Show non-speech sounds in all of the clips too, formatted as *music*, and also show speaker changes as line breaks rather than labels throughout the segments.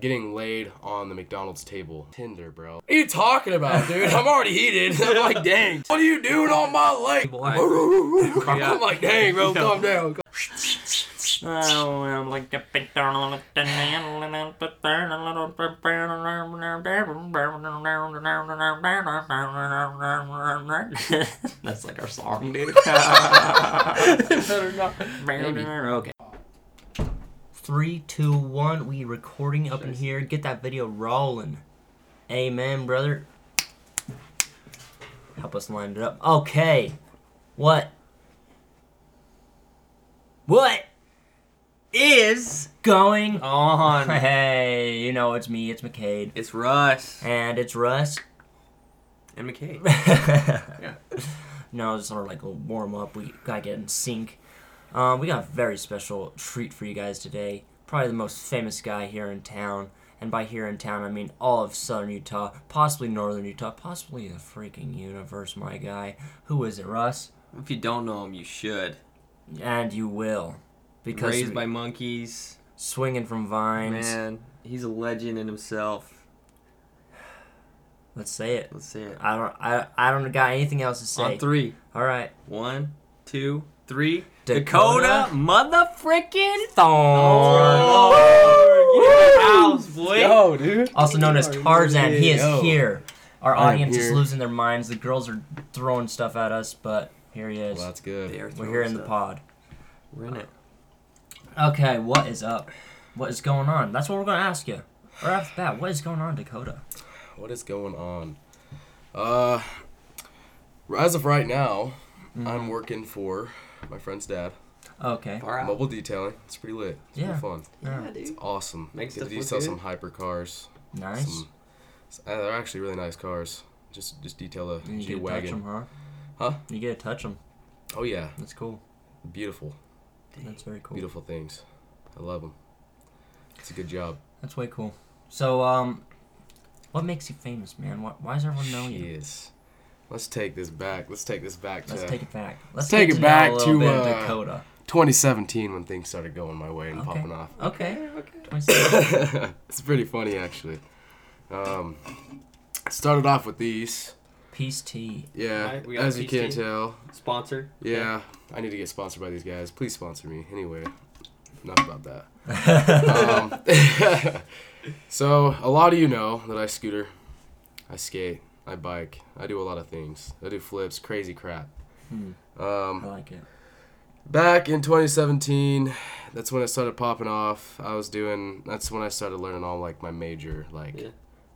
getting laid on the McDonald's table. Tinder, bro. What are you talking about, dude? I'm already heated. *laughs* I'm like, dang. What are you doing on my leg? *laughs* I'm like, dang, bro, *laughs* calm down.
Oh, I'm like a big That's like our song, dude. okay. Three, two, one. We recording up in here. Get that video rolling. Amen, brother. Help us line it up. Okay. What? What is going on? *laughs* Hey, you know it's me, it's McCade.
It's Russ
And it's Russ.
and McKay. *laughs*
yeah. No, it's sort of like a warm up. We gotta get in sync. Um, we got a very special treat for you guys today. Probably the most famous guy here in town. And by here in town, I mean all of southern Utah, possibly northern Utah, possibly the freaking universe, my guy. Who is it, Russ?
if you don't know him, you should.
And you will. Because
Raised by monkeys,
swinging from vines.
man, he's a legend in himself.
Let's say it.
Let's say it.
I don't. I. I don't got anything else to say.
On three.
All right.
One, two, three.
Dakota
Dakota, motherfrickin'
Thorn.
Oh.
Yo, dude.
Also known as Tarzan. He is
Yo.
here. Our
I am
audience is
here.
losing their minds. The girls are throwing stuff at us, but here he is.
Well, that's good.
They are
We're
throwing
here in the
stuff.
pod.
We're in it.
Okay, what is up? What is going on? That's what we're gonna ask you. Right off the bat, what is going on, Dakota?
What is going on? Uh, as of right now,
Mm-hmm.
I'm working for my friend's dad.
Okay.
Far out.
Mobile detailing. It's pretty lit. It's
Yeah.
pretty fun.
Yeah.
Yeah, dude.
It's awesome.
Makes
Get to
stuff look
detail
good.
some hyper cars.
Nice.
Some, uh, they're actually really nice cars. Just just detail a
You
G
get to touch
wagon.
them, huh?
Huh?
You get to touch them.
Oh yeah,
That's cool.
beautiful,
That's very cool.
beautiful things. I love them. It's a good job.
That's way cool. So, um, what makes you famous, man? Why, why does everyone know you?
Yes. Let's take this back. Let's take this back To, Let's
take it back. Let's
take
get
it
to
back
know a little
to, uh,
Dakota.
2017 when things started going my way and
Okay.
popping off.
Okay.
okay.
27. *laughs*
it's pretty funny actually. Um, started off with these.
Peace tea.
Yeah,
Alright, we got
as you can
tea.
tell.
Sponsor.
Yeah, I need to get sponsored by these guys. Please sponsor me. Anyway, enough about that. *laughs* um, *laughs* so a lot of you know that I scooter, I skate, I bike, I do a lot of things. I do flips, crazy crap.
Hmm, I
Um,
like it.
back in 2017, that's when it started popping off. I was doing. That's when I started learning all like my major like
Yeah.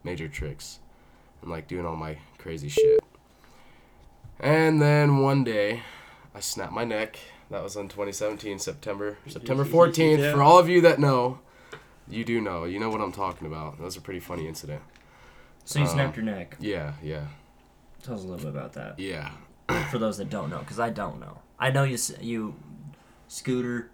major tricks, and like doing all my crazy shit. And then one day, I snapped my neck. That was in 2017, September *laughs* September 14th.
Yeah.
For all of you that know, you do know. You know what I'm talking about. That was a pretty funny incident.
So you
um,
snapped your neck.
Yeah, yeah,
Tell us a little bit about that.
yeah. *coughs*
For those that don't know, because I don't know. I know you you scooter,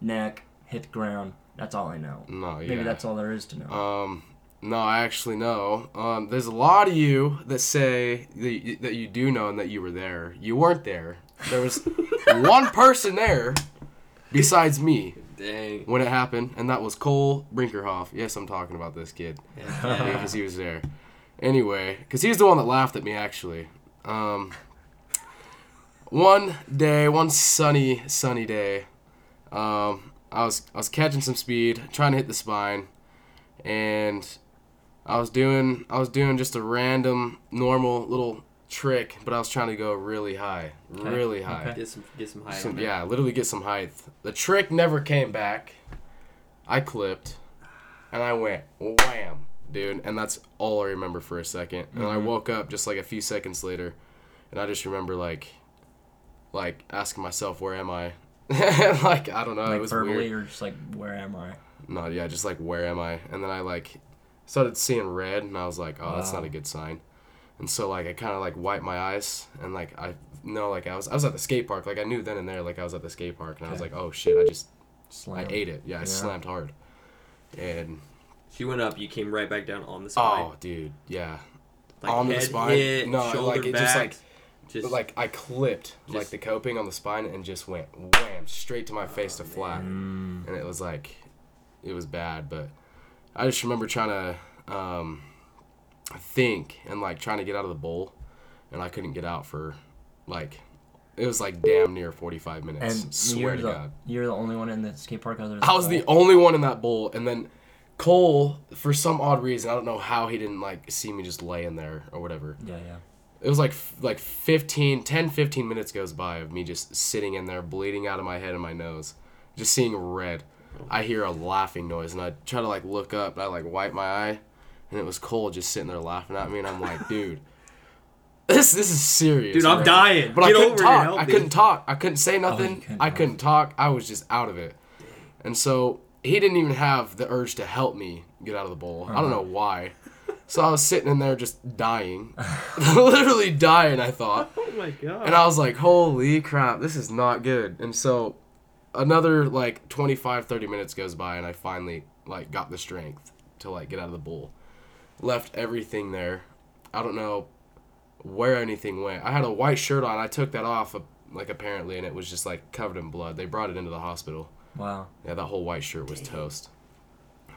neck, hit the ground. That's all I know.
No, yeah.
Maybe that's all there is to know.
Um, no, I actually know. Um, there's a lot of you that say that you, that you do know and that you were there. You weren't there. There was *laughs* one person there besides me
Dang.
when it happened, and that was Cole Brinkerhoff. Yes, I'm talking about this kid because he was there. Anyway, because he's the one that laughed at me actually. Um, one day, one sunny, sunny day, um, I was I was catching some speed, trying to hit the spine, and I was doing I was doing just a random normal little trick, but I was trying to go really high,
Okay,
really high.
okay.
Get some, get some height
Some- yeah, literally get some height. The trick never came back. I clipped, and I went wham, dude, and that's all I remember for a 2nd And I
Mhm.
woke up just like a few seconds later, and I just remember like, like asking myself, where am I? *laughs* like I don't know,
like
it was
verbally
weird.
or just like, where am I?
No, yeah, just like where am I? And then I like started seeing red, and I was like, oh, that's not a good sign. And so like I kind of like wiped my eyes, and like I know like I was I was at the skate park, like I knew then and there like I was at the skate park, and I was like, oh shit, I just
Slam.
I ate it. Yeah, I
Yeah.
slammed hard. And
She went up. You came right back down on the spine.
oh, dude, yeah,
like
on the spine?
Hit,
No,
shoulder
like, it
back.
just, like-
just
like I clipped like the coping on the spine and just went wham straight to my face
Oh,
to flat,
Mm.
and it was like, it was bad, but I just remember trying to um, think and like trying to get out of the bowl, and I couldn't get out for like it was like damn near 45 minutes.
And
swear
you're
to
the
God.
you're the only one in the skate park other than
I was the only one in that bowl, and then Cole, for some odd reason, I don't know how he didn't like see me just laying there or whatever.
Yeah, yeah.
It was like like 15, 10, 15 minutes goes by of me just sitting in there, bleeding out of my head and my nose, just seeing red. I hear a laughing noise, and I try to like look up, and I like wipe my eye, and it was Cole just sitting there laughing at me, and I'm like, *laughs* dude. This this is serious.
Dude, I'm
bro."
dying.
But I couldn't talk.
help
I
me.
couldn't talk. I couldn't say oh, nothing.
couldn't
I
talk.
couldn't talk. I was just out of it. And so he didn't even have the urge to help me get out of the bowl. I don't uh-huh. know why. So I was sitting in there just dying. *laughs* Literally dying, I thought. *laughs*
Oh my god.
And I was like, holy crap, this is not good. And so another like 25, 30 minutes goes by and I finally like got the strength to like get out of the bowl. Left everything there. I don't know where anything went. I had a white shirt on. I took that off uh, like apparently and it was just like covered in blood. They brought it into the hospital.
Wow.
Yeah, that whole white shirt was toast.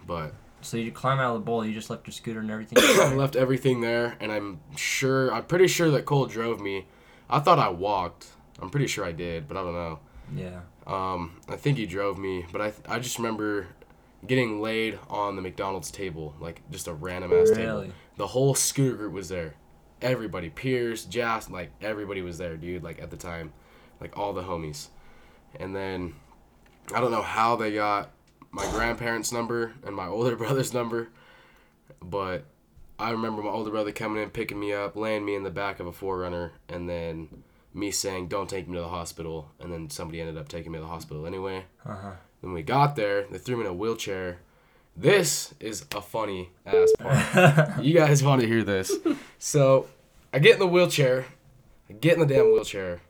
But
So you climb out of the bowl. You just left your scooter and everything. *coughs*
I left everything there, and I'm sure, I'm pretty sure that Cole drove me. I thought I walked. I'm pretty sure I did, but I don't know.
yeah.
Um, I think he drove me, but I, I just remember getting laid on the McDonald's table, like just a random ass table. The whole scooter group was there. Everybody, Pierce, Jas, like everybody was there, dude. Like at the time, like all the homies. And then I don't know how they got my grandparents' number and my *laughs* older brother's number, but I remember my older brother coming in, picking me up, laying me in the back of a 4Runner, and then me saying, "Don't take me to the hospital." And then somebody ended up taking me to the hospital anyway.
Uh
When we got there, they threw me in a wheelchair. This is a funny ass part. *laughs* you guys want to hear this? So, I get in the wheelchair. I get in the damn wheelchair,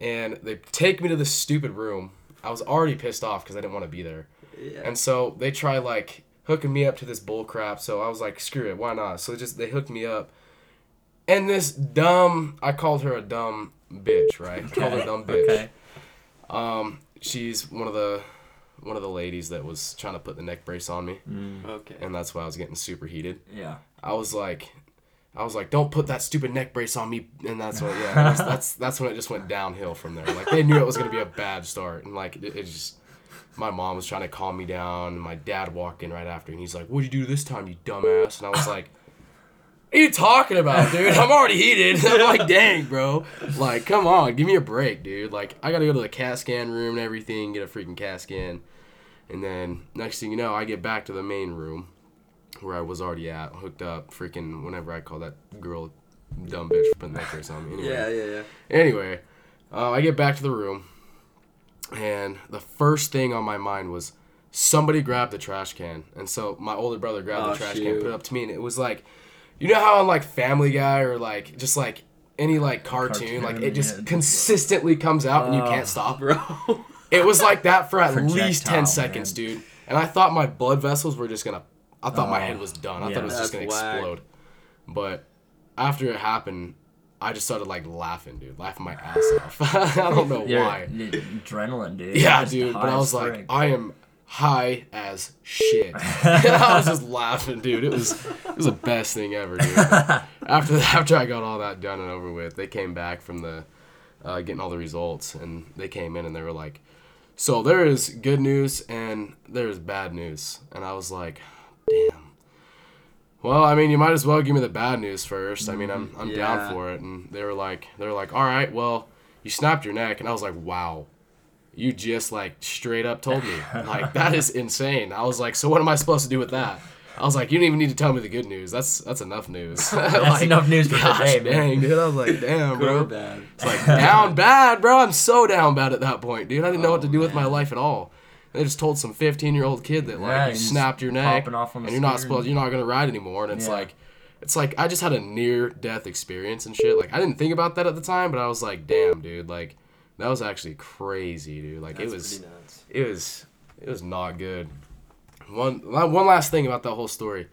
and they take me to this stupid room. I was already pissed off because I didn't want to be there.
yeah.
And so they try like hooking me up to this bull crap. So I was like, screw it, why not? So just they hooked me up. And this dumb, I called her a dumb bitch, right? I *laughs* called her a dumb bitch.
Okay.
Um, she's one of the one of the ladies that was trying to put the neck brace on me, mm.
okay.
and that's why I was getting super heated.
Yeah.
I was like, I was like, don't put that stupid neck brace on me, and that's what, yeah, that's *laughs* that's, that's when it just went downhill from there. Like they knew it was gonna be a bad start, and like it, it just, my mom was trying to calm me down, and my dad walked in right after, and he's like, what'd you do this time, you dumbass? And I was like. What are you talking about, dude? *laughs* I'm already heated. *laughs* I'm like, dang, bro. *laughs* Like, come on, give me a break, dude. Like, I gotta go to the CAT scan room and everything, get a freaking CAT scan. And then, next thing you know, I get back to the main room where I was already at, hooked up, freaking, whenever I call that girl dumb bitch for putting that curse on me. Anyway.
Yeah, yeah, yeah.
Anyway, uh, I get back to the room, and the first thing on my mind was somebody grabbed the trash can. And so my older brother grabbed
Oh,
the trash can, put it up to me, and it was like, you know how on like Family Guy or like just like any like cartoon, like it just
yeah.
consistently comes out and you can't stop.
Bro.
It was like that for at *laughs* least 10 seconds,
man.
dude. And I thought my blood vessels were just gonna, I thought my head was done. I
yeah.
thought it was just gonna
whack.
explode. But after it happened, I just started like laughing, dude, laughing my ass off. *laughs* I don't know
You're-
why.
Adrenaline, dude.
Yeah, dude. But I was like,
frick.
I am high as shit. *laughs* I was just laughing, dude. It was it was the best thing ever, dude. *laughs* after after I got all that done and over with, they came back from the uh, getting all the results, and they came in and they were like, "So there is good news and there is bad news," and I was like, "Damn." Well, I mean, you might as well give me the bad news first. I mean, I'm I'm
Yeah.
down for it, and they were like, they were like, "All right, well, you snapped your neck," and I was like, "Wow." You just like straight up told me. *laughs* Like that is insane. I was like, so what am I supposed to do with that? I was like, you don't even need to tell me the good news. That's that's enough news. *laughs*
That's enough news for
gosh,
today, man.
dang, dude. I was like, *laughs* damn, bro.
bad.
It's like down bad, bro. I'm so down bad at that point, dude. I didn't know what to oh, do with my life at all. They just told some 15 year old kid that like
Yeah,
you snapped your neck and you're not supposed, you're not gonna ride anymore. And it's
Yeah.
like, it's like I just had a near death experience and shit. Like I didn't think about that at the time, but I was like, damn, dude. Like that was actually crazy, dude. Like
That's
it was
nuts.
it was it was not good. One one last thing about that whole story.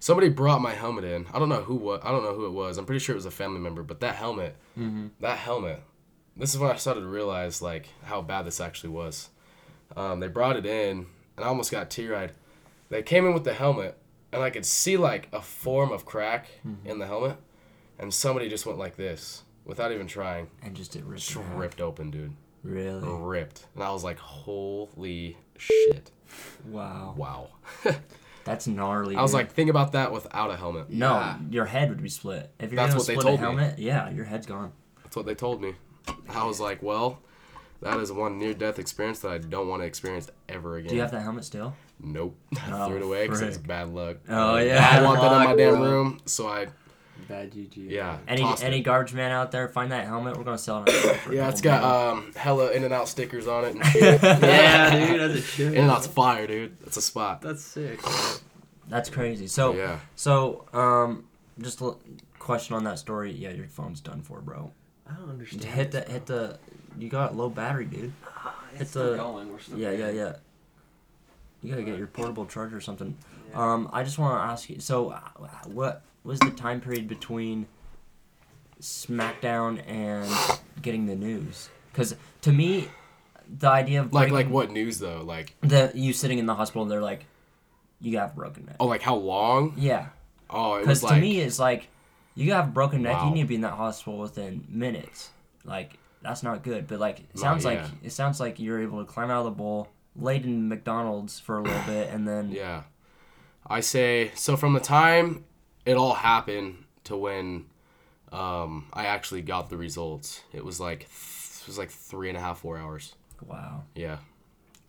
Somebody brought my helmet in. I don't know who what I don't know who it was. I'm pretty sure it was a family member, but that helmet, that helmet. This is when I started to realize like how bad this actually was. Um, they brought it in, and I almost got teary eyed. they came in with the helmet, and I could see like a form of crack
Mm-hmm.
in the helmet, and somebody just went like this without even trying,
And just it ripped.
just
half.
ripped open, dude,
Really?
ripped, and I was like, holy shit,
Wow.
wow. *laughs*
That's gnarly.
I was
dude.
like, think about that without a helmet.
no,
Yeah.
your head would be split. If you're
That's
gonna
what they
split
told
a
me.
helmet, yeah, your head's gone.
That's what they told me. I was like, well, that is one near-death experience that I don't want to experience ever again.
Do you have that helmet still?
Nope. *laughs* I
Oh,
threw it oh, away because it's bad luck.
Oh, yeah.
don't want that in my damn room, so I
Bad GG.
yeah.
Any
tossed
any
it.
garbage man out there, find that helmet. We're gonna sell it. on for a
Yeah, it's got um hella In and Out stickers on it and shit. *laughs*
Yeah, dude, that's a shit.
In and Out's fire, dude. That's a spot.
That's sick.
That's crazy. So
yeah.
so um just a l- question on that story. Yeah, your phone's done for, bro.
I don't understand.
Hit the hit the. You got low battery, dude.
It's
It's
still
a-
going. We're still
Yeah, yeah,
going.
yeah. You gotta get your portable charger or something.
Yeah.
Um, I just want to ask you. So, uh, what was the time period between SmackDown and getting the news? Because to me, the idea of
Like like what news though? Like
the you sitting in the hospital and they're like, you have broken neck.
oh like how long?
Yeah,
Oh,
because
was
to
like
me it's like you have a broken neck.
Wow.
You need to be in that hospital within minutes. Like that's not good. But like it sounds like
yeah.
it sounds like you're able to climb out of the bowl, laid in McDonald's for a little bit, and then *sighs*
yeah. I say so from the time it all happened to when um I actually got the results. It was like th- it was like three and a half four hours.
wow.
Yeah.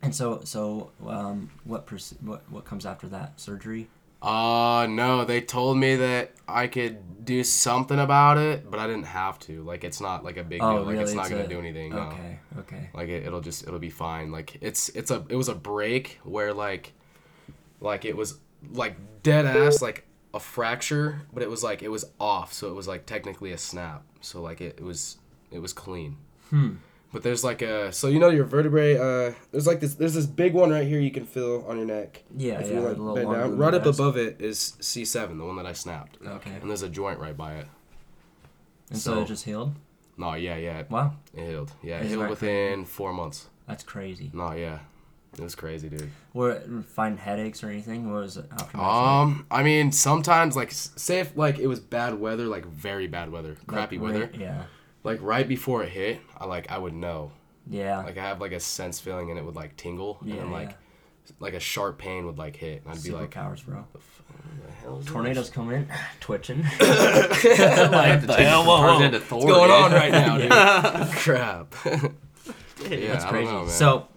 And so so um what pers- what what comes after that surgery?
Uh no, they told me that I could do something about it, but I didn't have to. Like it's not like a big
Oh,
deal. Like it's not
It's
gonna
a-
do anything. No.
Okay, okay.
Like it, it'll just it'll be fine. Like it's it's a it was a break where like like it was like dead ass like a fracture, but it was like it was off, so it was like technically a snap. So like it, it was it was clean.
Hmm.
But there's like a so you know your vertebrae uh there's like this there's this big one right here you can feel on your neck.
Yeah,
if
yeah.
you like bend down, right up above it is C7, the one that I snapped.
Okay.
And there's a joint right by it.
And so,
so-
it just healed.
No, yeah, yeah,
Wow,
it healed. Yeah, it healed within four months.
that's crazy.
No, yeah, it was crazy, dude.
Were find headaches or anything? What was it after?
Um, I mean, sometimes like say if like it was bad weather, like very bad weather,
Like,
crappy
right-
weather,
Yeah,
like right before it hit, I like I would know.
yeah.
Like I have like a sense feeling and it would like tingle and
Yeah,
then like
yeah.
like a sharp pain would like hit and I'd be like,
Superpowers, bro.
"The f- the hell is this?"
Tornadoes come in, *laughs* twitching. *laughs* *laughs*
like the hell, whoa, whoa.
into Thor,
What's going
dude.
on right now, dude? Crap. yeah,
That's
I
crazy.
don't know, man.
so,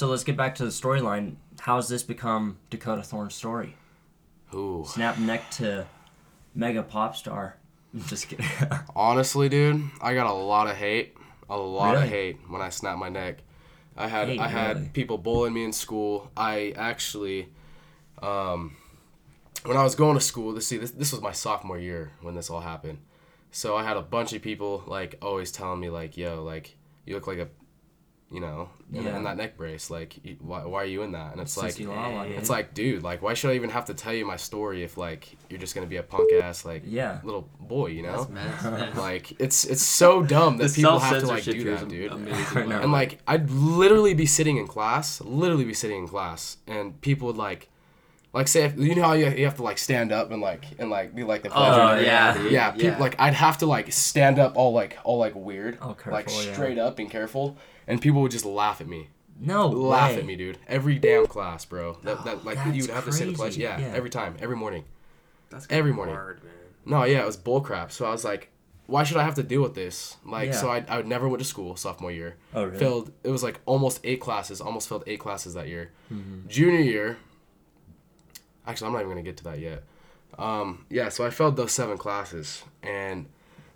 so let's get back to the storyline. How's this become Dakota Thorn's story?
Ooh.
Snap neck to mega pop star. *laughs* Just kidding. *laughs*
Honestly, dude, I got a lot of hate. A lot
Really?
of hate when I snapped my neck. I had
Hate,
I had
really?
people bullying me in school. I actually, um, when I was going to school, this see this this was my sophomore year when this all happened. So I had a bunch of people like always telling me like, "Yo, like you look like a, you know, in,
Yeah.
in that neck brace. Like, why, why are you in that?" And it's like,
Sissy
it's
dude.
like, dude, like, why should I even have to tell you my story if like you're just gonna be a punk ass like
Yeah.
little boy, you know?
That's mess, *laughs* man.
Like it's it's so dumb that people have to like do that, dude.
amazing.
And like I'd literally be sitting in class, literally be sitting in class, and people would like, like say if, you know how you, you have to like stand up and like and like be like the
Oh,
pledge
yeah, dude.
yeah. People
Yeah.
like I'd have to like stand up all like all like weird,
Oh,
like
careful, yeah.
straight up and careful, and people would just laugh at me,
No
laugh
way.
at me, dude. Every damn class, bro. That,
Oh,
that like
that's
you would have to say in pledge. Yeah,
Yeah.
every time, every morning.
That's
Every morning.
Hard, man.
No, yeah, it was bullcrap. So I was like, why should I have to deal with this? Like,
Yeah.
so I, I never went to school sophomore year.
Oh, really?
Failed. It was like almost eight classes. Almost failed eight classes that year.
Mm-hmm.
Junior year. Actually, I'm not even gonna get to that yet. Um, yeah, so I failed those seven classes, and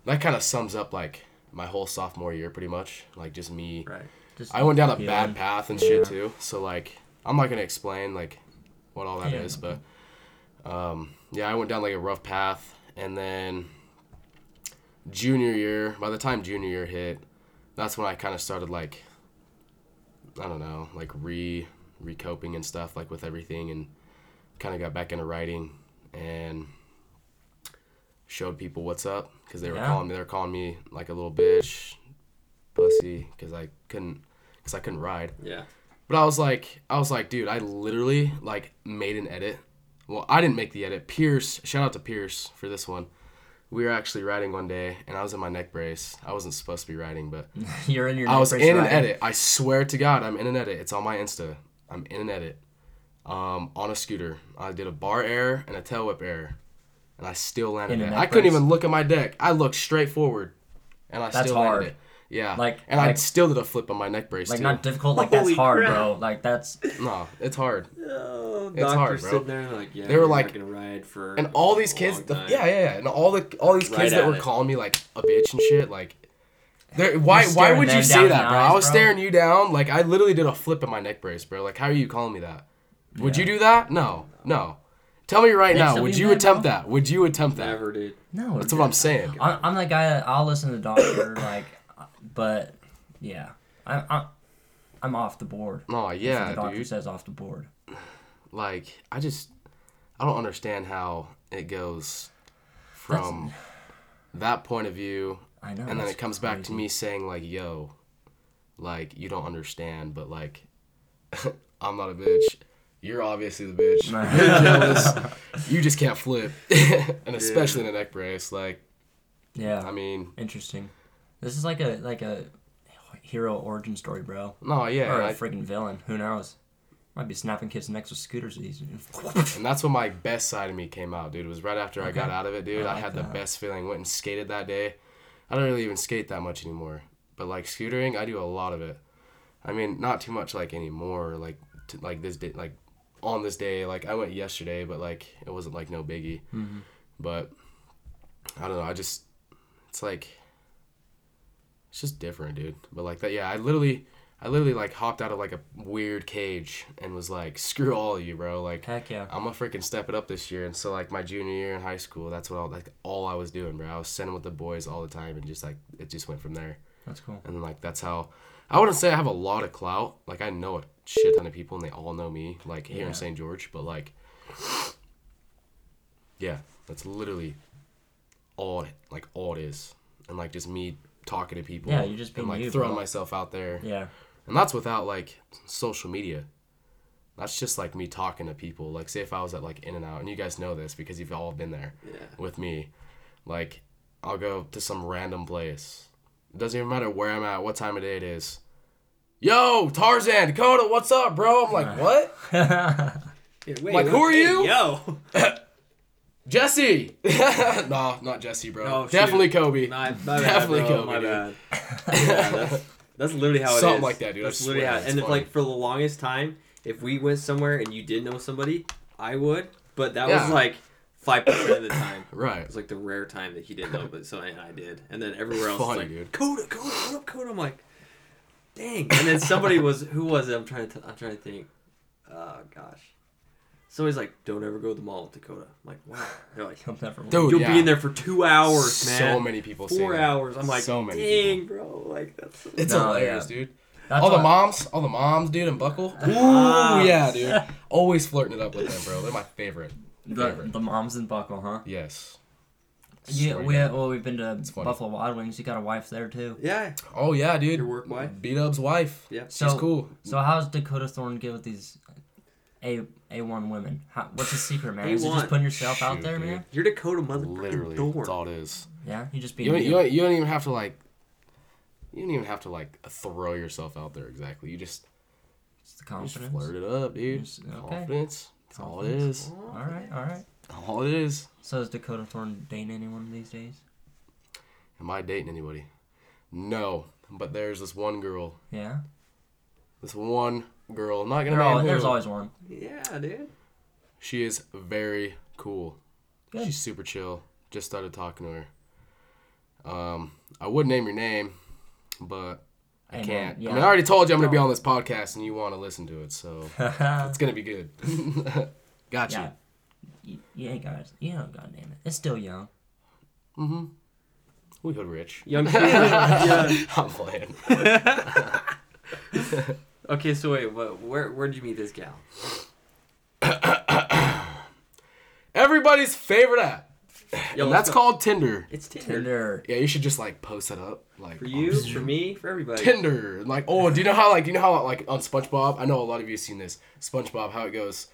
that kind of sums up like my whole sophomore year, pretty much. Like just me.
Right.
Just
I went down a
healing.
bad path and shit
Yeah.
too. So like, I'm not gonna explain like what all that
Yeah.
is, but um, yeah, I went down like a rough path, and then junior year. By the time junior year hit, that's when I kind of started like, I don't know, like re recoping and stuff like with everything, and kind of got back into writing and showed people what's up because they were
Yeah.
calling me. They were calling me like a little bitch, pussy, because I couldn't, because I couldn't ride.
Yeah.
But I was like, I was like, dude, I literally like made an edit. Well, I didn't make the edit. Pierce, shout out to Pierce for this one. We were actually riding one day, and I was in my neck brace. I wasn't supposed to be riding, but *laughs*
You're in your.
I was in an edit. I swear to God, I'm in an edit. It's on my Insta. I'm in an edit. Um, on a scooter. I did a bar air and a tail whip air, and I still landed
In
it.
neck
I couldn't even look at my deck. I looked straight forward, and I
That's
still landed it. Yeah,
Like-
and I still did a flip on my neck brace
Like
too.
not difficult. Like *laughs* that's
Holy
hard,
crap.
bro. Like that's. *laughs*
no, it's hard. *laughs*
Oh,
It's
doctor's
hard, bro.
sitting there like, yeah,
They were like-
gonna ride for
And all these kids, the, yeah, yeah, yeah, and all the all these
Right
kids that were
it.
calling me like a bitch and shit, like, they're, why why would you say that, bro?
eyes,
I was
bro.
staring you down, like I literally did a flip in my neck brace, bro. Like, how are you calling me that? Would you do that? No, no. Tell me right
Next
now,
time
would
you
you
met,
attempt
bro?
that? Would you attempt that?
Never, dude.
No.
That's what I'm saying.
I'm, I'm that guy that I'll listen to the doctor, *coughs* like, but yeah, I'm I'm, I'm off the board.
No,
That's what
yeah,
the doctor
dude.
says off the board.
Like, I just, I don't understand how it goes from that point of view
I know.
and then
that's
it comes back to
crazy.
me saying like yo like you don't understand but like *laughs* i'm not a bitch you're obviously the bitch you're *laughs* jealous you just can't flip *laughs* and especially in a neck brace like
Yeah.
i mean
Interesting. This is like a like a hero origin story, bro.
no yeah
or a
I-
freaking villain. Who knows? Might be snapping kids' necks with scooters these.
and that's when my best side of me came out dude it was right after i got out of it dude
I
i, had
that.
the best feeling went and skated that day i don't really even skate that much anymore but like scootering i do a lot of it i mean not too much like anymore like to, like this day like on this day like i went yesterday but like it wasn't like no biggie
Mm-hmm.
but i don't know i just it's like it's just different dude but like that yeah i literally i literally like hopped out of like a weird cage and was like *laughs* screw all of you bro like
Heck yeah.
I'm gonna freaking step it up this year. And so like my junior year in high school, that's what I, like all I was doing, bro. I was sending with the boys all the time, and just like it just went from there.
That's cool.
And like that's how I wouldn't say I have a lot of clout. Like I know a shit ton of people, and they all know me, like here
Yeah.
in St. George. But like, yeah, that's literally all it, like all it is, and like just me talking to people.
Yeah, you're just
and like
you,
throwing
bro.
myself out there.
Yeah.
And that's without like social media. That's just like me talking to people. Like say if I was at like In and Out, and you guys know this because you've all been there
Yeah.
with me. Like I'll go to some random place. It doesn't even matter where I'm at, what time of day it is. Yo, Tarzan, Dakota, what's up, bro? I'm like, *laughs* what?
Yeah, wait,
Like, who are you?
Yo. *laughs*
Jesse. *laughs* no, not Jesse, bro.
Oh, shoot.
Definitely Kobe.
My, my
Definitely
bad.
Kobe,
My
dude.
bad. yeah, that's, that's literally how it is.
Something like that, dude.
That's literally how.
it's
And if, like for the longest time, if we went somewhere and you did know somebody, I would. But that
Yeah.
was like five percent of the time. *laughs*
Right.
It's like the rare time that he didn't know, but so and I did. And then everywhere else was
Funny,
like,
dude.
Coda, Coda, what up, Coda? I'm like, dang. And then somebody was, who was it? I'm trying to, I'm trying to think. Oh gosh. Somebody's like, don't ever go to the mall with Dakota. I'm like, wow. They're like,
Come never
Dude,
you'll
yeah.
be in there for two hours, man.
So many people say
Four
that.
hours. I'm like,
So many
dang, bro. Like that's.
It's
No,
hilarious,
yeah.
dude.
That's
all the moms, all the moms, dude, and Buckle. *laughs* Ooh, yeah, dude. Always flirting it up with them, bro. They're my favorite.
The,
favorite.
the moms in Buckle, huh?
Yes.
Yeah,
Swear
we
to God.
well we've been to
funny.
Buffalo Wild Wings. You got a wife there too.
Yeah.
Oh yeah, dude.
Your work wife?
B Dub's wife.
Yep.
She's
So-
cool.
So how's Dakota Thorn get with these A A one women? How, what's the secret, man? Is it just
A1?
putting yourself out
Shoot,
there,
dude.
man?
You're Dakota mother
Literally,
Thorn.
that's all it is.
Yeah, you just
You
being
don't,
you.
you, don't, you don't even have to like. You don't even have to like throw yourself out there exactly. You just,
It's the
you just
confidence.
flirt it up, dude.
Just- okay.
Confidence. That's all it is.
All right, all right.
All it is.
So is Dakota Thorn dating anyone these days?
Am I dating anybody? No. But there's this one girl.
Yeah.
This one girl. I'm not gonna
There al-
name
there's
who.
always one.
Yeah, dude.
She is very cool.
Good.
She's super chill. Just started talking to her. Um, I would name your name, but I can't.
yeah.
I mean, I already told you I'm gonna be on this podcast, and you want to listen to it, so *laughs* it's gonna be good. *laughs* Got you.
yeah. You, you ain't got it. You know, God damn it. It's still young.
Mm-hmm. We hood rich. *laughs*
Young kid. yeah.
I'm playing.
Okay, so wait, what, where where'd you meet this gal? *coughs*
Everybody's favorite app.
Yo,
and that's
go.
called Tinder.
It's Tinder.
Tinder.
Yeah, you should just like post that up, like
For you, for me, for everybody.
Tinder. Like, oh, do you know how like do you know how like on SpongeBob? I know a lot of you have seen this SpongeBob. How it goes,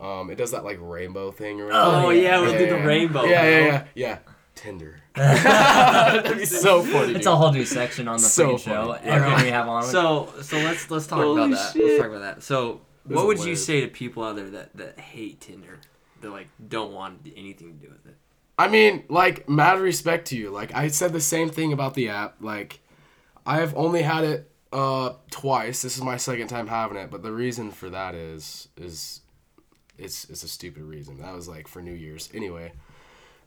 um, it does that like rainbow thing or whatever.
Oh, yeah, we
yeah,
did the rainbow.
Yeah, yeah, yeah, yeah. Tinder. *laughs* *laughs* That'd be so funny.
It's
dude.
a whole new section on the
So
freaking show.
funny.
Everyone we have on.
So, so let's let's talk
Holy
about that.
shit.
Let's talk about that. So,
This
what
is
would you say to people out there that that hate Tinder? That like don't want anything to do with it.
I mean, like, mad respect to you. Like, I said the same thing about the app. Like, I've only had it uh twice. This is my second time having it, but the reason for that is is it's it's a stupid reason. That was like for New Year's. Anyway.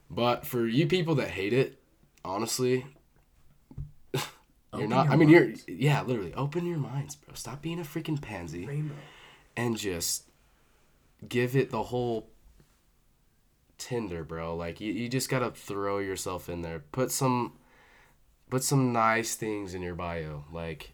But for you people that hate it, honestly, you're
Open
not
your
I mean, you're yeah, literally open your minds, bro. Stop being a freaking pansy
Rainbow.
and just give it the whole Tinder, bro. Like you, you just gotta throw yourself in there. Put some put some nice things in your bio. Like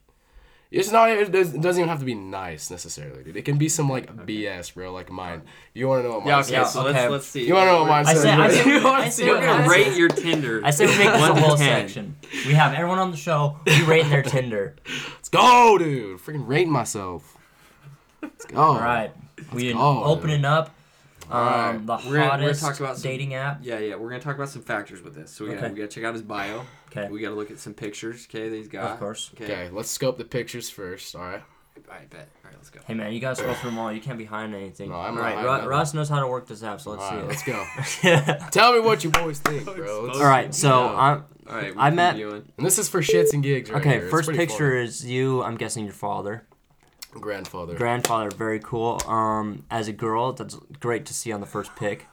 it's not it does- it doesn't even have to be nice necessarily, dude. It can be some like BS, bro, like mine. You wanna know what mine
Yeah. Okay.
Yeah,
says?
so
okay.
let's let's see.
You wanna know what mine
I
says?
say- I *laughs* say-
You wanna
I
see
say-
what
We're gonna
mine
say-
rate your Tinder.
I say we make this
One
a whole
10.
section. We have everyone on the show. We rate their Tinder.
Let's go, dude. Freaking rating myself. Let's go.
All right. We
go,
opening up um, the
We're gonna- we're gonna talk about some-
dating app.
Yeah, yeah. We're gonna talk about some factors with this. So we gotta
Okay.
we gotta check out his bio.
Okay.
We gotta look at some pictures. Okay, that he's got.
Of course.
Okay.
Okay, let's scope the pictures first. All right.
I bet. All right, let's go.
Hey man, you gotta scroll through them all. You can't be hiding anything.
No, I'm
all
not
right,
hiding
Ru-
nothing.
Russ knows how to work this app, so let's
All right, let's go.
it. *laughs*
Tell me what you boys think, bro. Let's-
all right, so
Yeah.
I'm.
All right.
I met-
And this is for shits and gigs, right
Okay,
here.
First
pretty
picture is you. I'm guessing your father,
funny. Grandfather.
grandfather. Very cool. Um, as a girl, that's great to see on the first pick.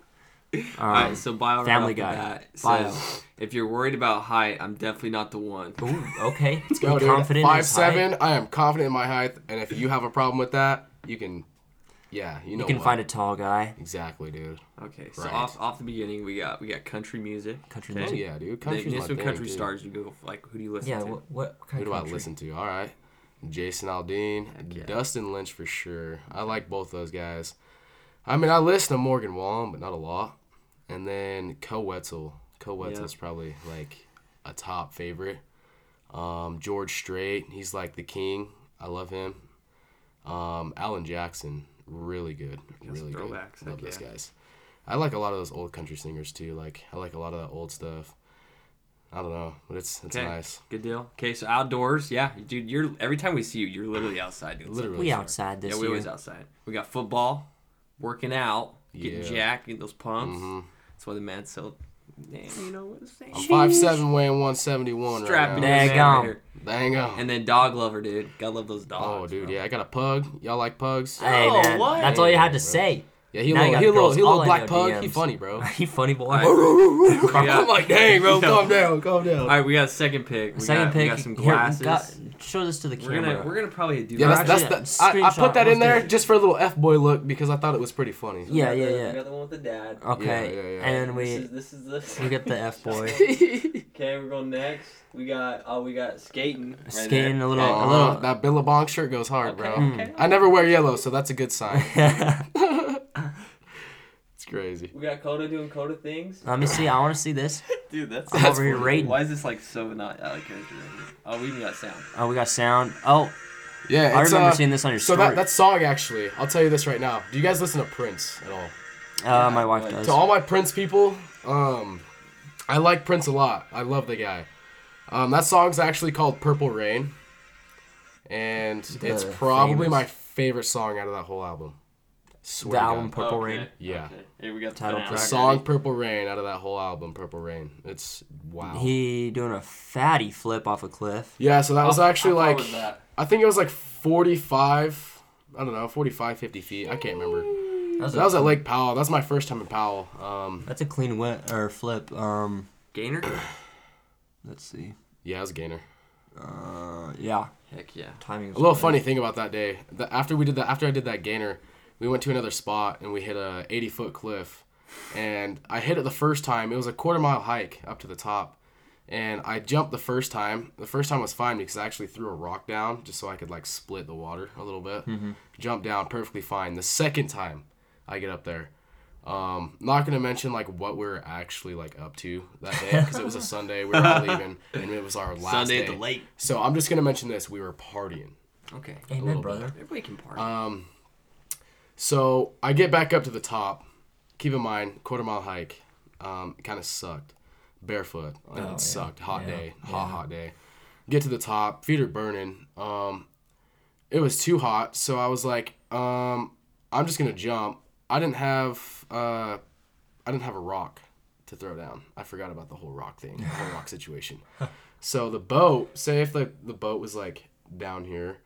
Um, *laughs*
All right. So bio.
Family
right off the
Guy.
bat
Bio.
Says, if you're worried about height, I'm definitely not the one.
Ooh, okay. *laughs*
Let's go, dude.
confident
Five
his height.
seven. I am confident in my height, and if you have a problem with that, you can. Yeah, you know.
You can
what.
find a tall guy.
Exactly, dude.
Okay. So
Right.
off off the beginning, we got we got country music.
Country
Okay.
Oh
music.
yeah, dude.
Then
Country's
name
my
some
thing,
country
dude.
stars. You go like who do you listen
Yeah.
to?
What? What
Who
kind
do
of
I listen to? All right, Jason Aldean,
yeah.
Dustin Lynch for sure. I like both those guys. I mean, I listen to Morgan Wallen, but not a lot. And then Koe Wetzel. Koe Wetzel's probably like a top favorite. Um, George Strait, he's like the king. I love him. Um, Alan Jackson, really good, really good. Love
heck
those
yeah.
guys. I like a lot of those old country singers too. Like I like a lot of that old stuff. I don't know, but it's it's
Okay.
nice.
Good deal. Okay, so outdoors, yeah, dude. You're every time we see you, you're literally outside doing something.
Literally.
We
Sorry.
outside this
Yeah, we
year.
always outside. We got football, working out, getting
Yeah.
jacked, getting those pumps.
Mhm.
That's why the man's so. Damn, you know what I'm saying?
I'm five seven, weighing one seventy one
Strap
right
it
now.
in,
There you
man,
go.
right.
Dang on.
And then dog lover, dude. Gotta love those dogs.
Oh, dude,
bro.
yeah, I got a pug. Y'all like pugs?
Hey
Oh,
man,
what?
that's all you had to
Bro.
say.
Yeah, he a
Now
little, he a little, he a little black
your
pug.
DMs. *laughs*
He funny, *laughs* bro.
you funny boy.
Alright.
I'm like, dang, bro, calm down, calm down.
All right, we got a second pick. We
Second
got,
pick.
We got some
here,
glasses.
got- show this to the
we're
camera.
gonna we're gonna probably do.
Yeah,
that.
that's, that's the. I, I put that in there just for a little f boy look because I thought it was pretty funny.
Yeah, yeah,
the-
yeah.
We got the one with the dad.
okay,
Yeah, yeah, yeah.
and then
This is this is this.
we get the f *laughs* boy
Okay, we're going next. We got oh we got skating. Right
skating
there.
a little,
Uh,
a little.
that Billabong shirt goes hard,
Okay,
bro.
okay.
I never wear yellow, so that's a good sign. It's crazy.
We got Coda doing Coda things.
Let me see. I want to see this. *laughs*
Dude, that's,
I'm over here rating.
Why is this like so not out of character? right? Oh, we even got sound.
Oh, we got sound. Oh,
Yeah,
I
it's,
remember
uh,
seeing this on your
So
story.
that that song actually, I'll tell you this right now. Do you guys listen to Prince at all?
uh, my wife
like-
does.
To all my Prince people, um, I like Prince a lot. I love the guy. Um, that song's actually called Purple Rain, and it's
The
probably
famous-
my favorite song out of that whole album. Swear
The album
God.
Purple
Okay,
Rain.
Yeah.
Okay. Hey, we got the
Title
finale.
The song Purple Rain out of that whole album, Purple Rain. It's wow.
He doing a fatty flip off a cliff.
yeah, so that was actually
how
like
was that?
I think it was like 45, I don't know, 45 50 feet. I can't remember.
That was,
That was at Lake Powell. That's my first time in Powell. Um,
That's a clean wet or flip. Um,
Gainer.
let's see.
yeah, it was a gainer.
Uh, yeah,
Heck yeah.
timing.
A little funny thing about that day, the, after we did that, after I did that gainer, we went to another spot and we hit a 80 foot cliff, and I hit it the first time. It was a quarter mile hike up to the top, and I jumped the first time. The first time was fine because I actually threw a rock down just so I could like split the water a little bit. Jump down perfectly fine. The second time I get up there, Um, not gonna mention like what we are actually like up to that day because it was a *laughs* Sunday. We were all leaving, and it was our last
Sunday
day.
at the lake.
So I'm just gonna mention this: we were partying.
Okay.
Amen,
little
brother.
Everybody can party.
Um, so I get back up to the top. Keep in mind, quarter mile hike. Um, kind of sucked. Barefoot.
Oh, yeah.
it sucked. Hot
Yeah.
day. Hot,
Yeah.
hot day. Get to the top. Feet are burning. Um, it was too hot, so I was like, um, I'm just gonna jump. I didn't have uh, I didn't have a rock to throw down. I forgot about the whole rock thing, the whole rock *laughs* situation. So the boat, say if the the boat was like down here,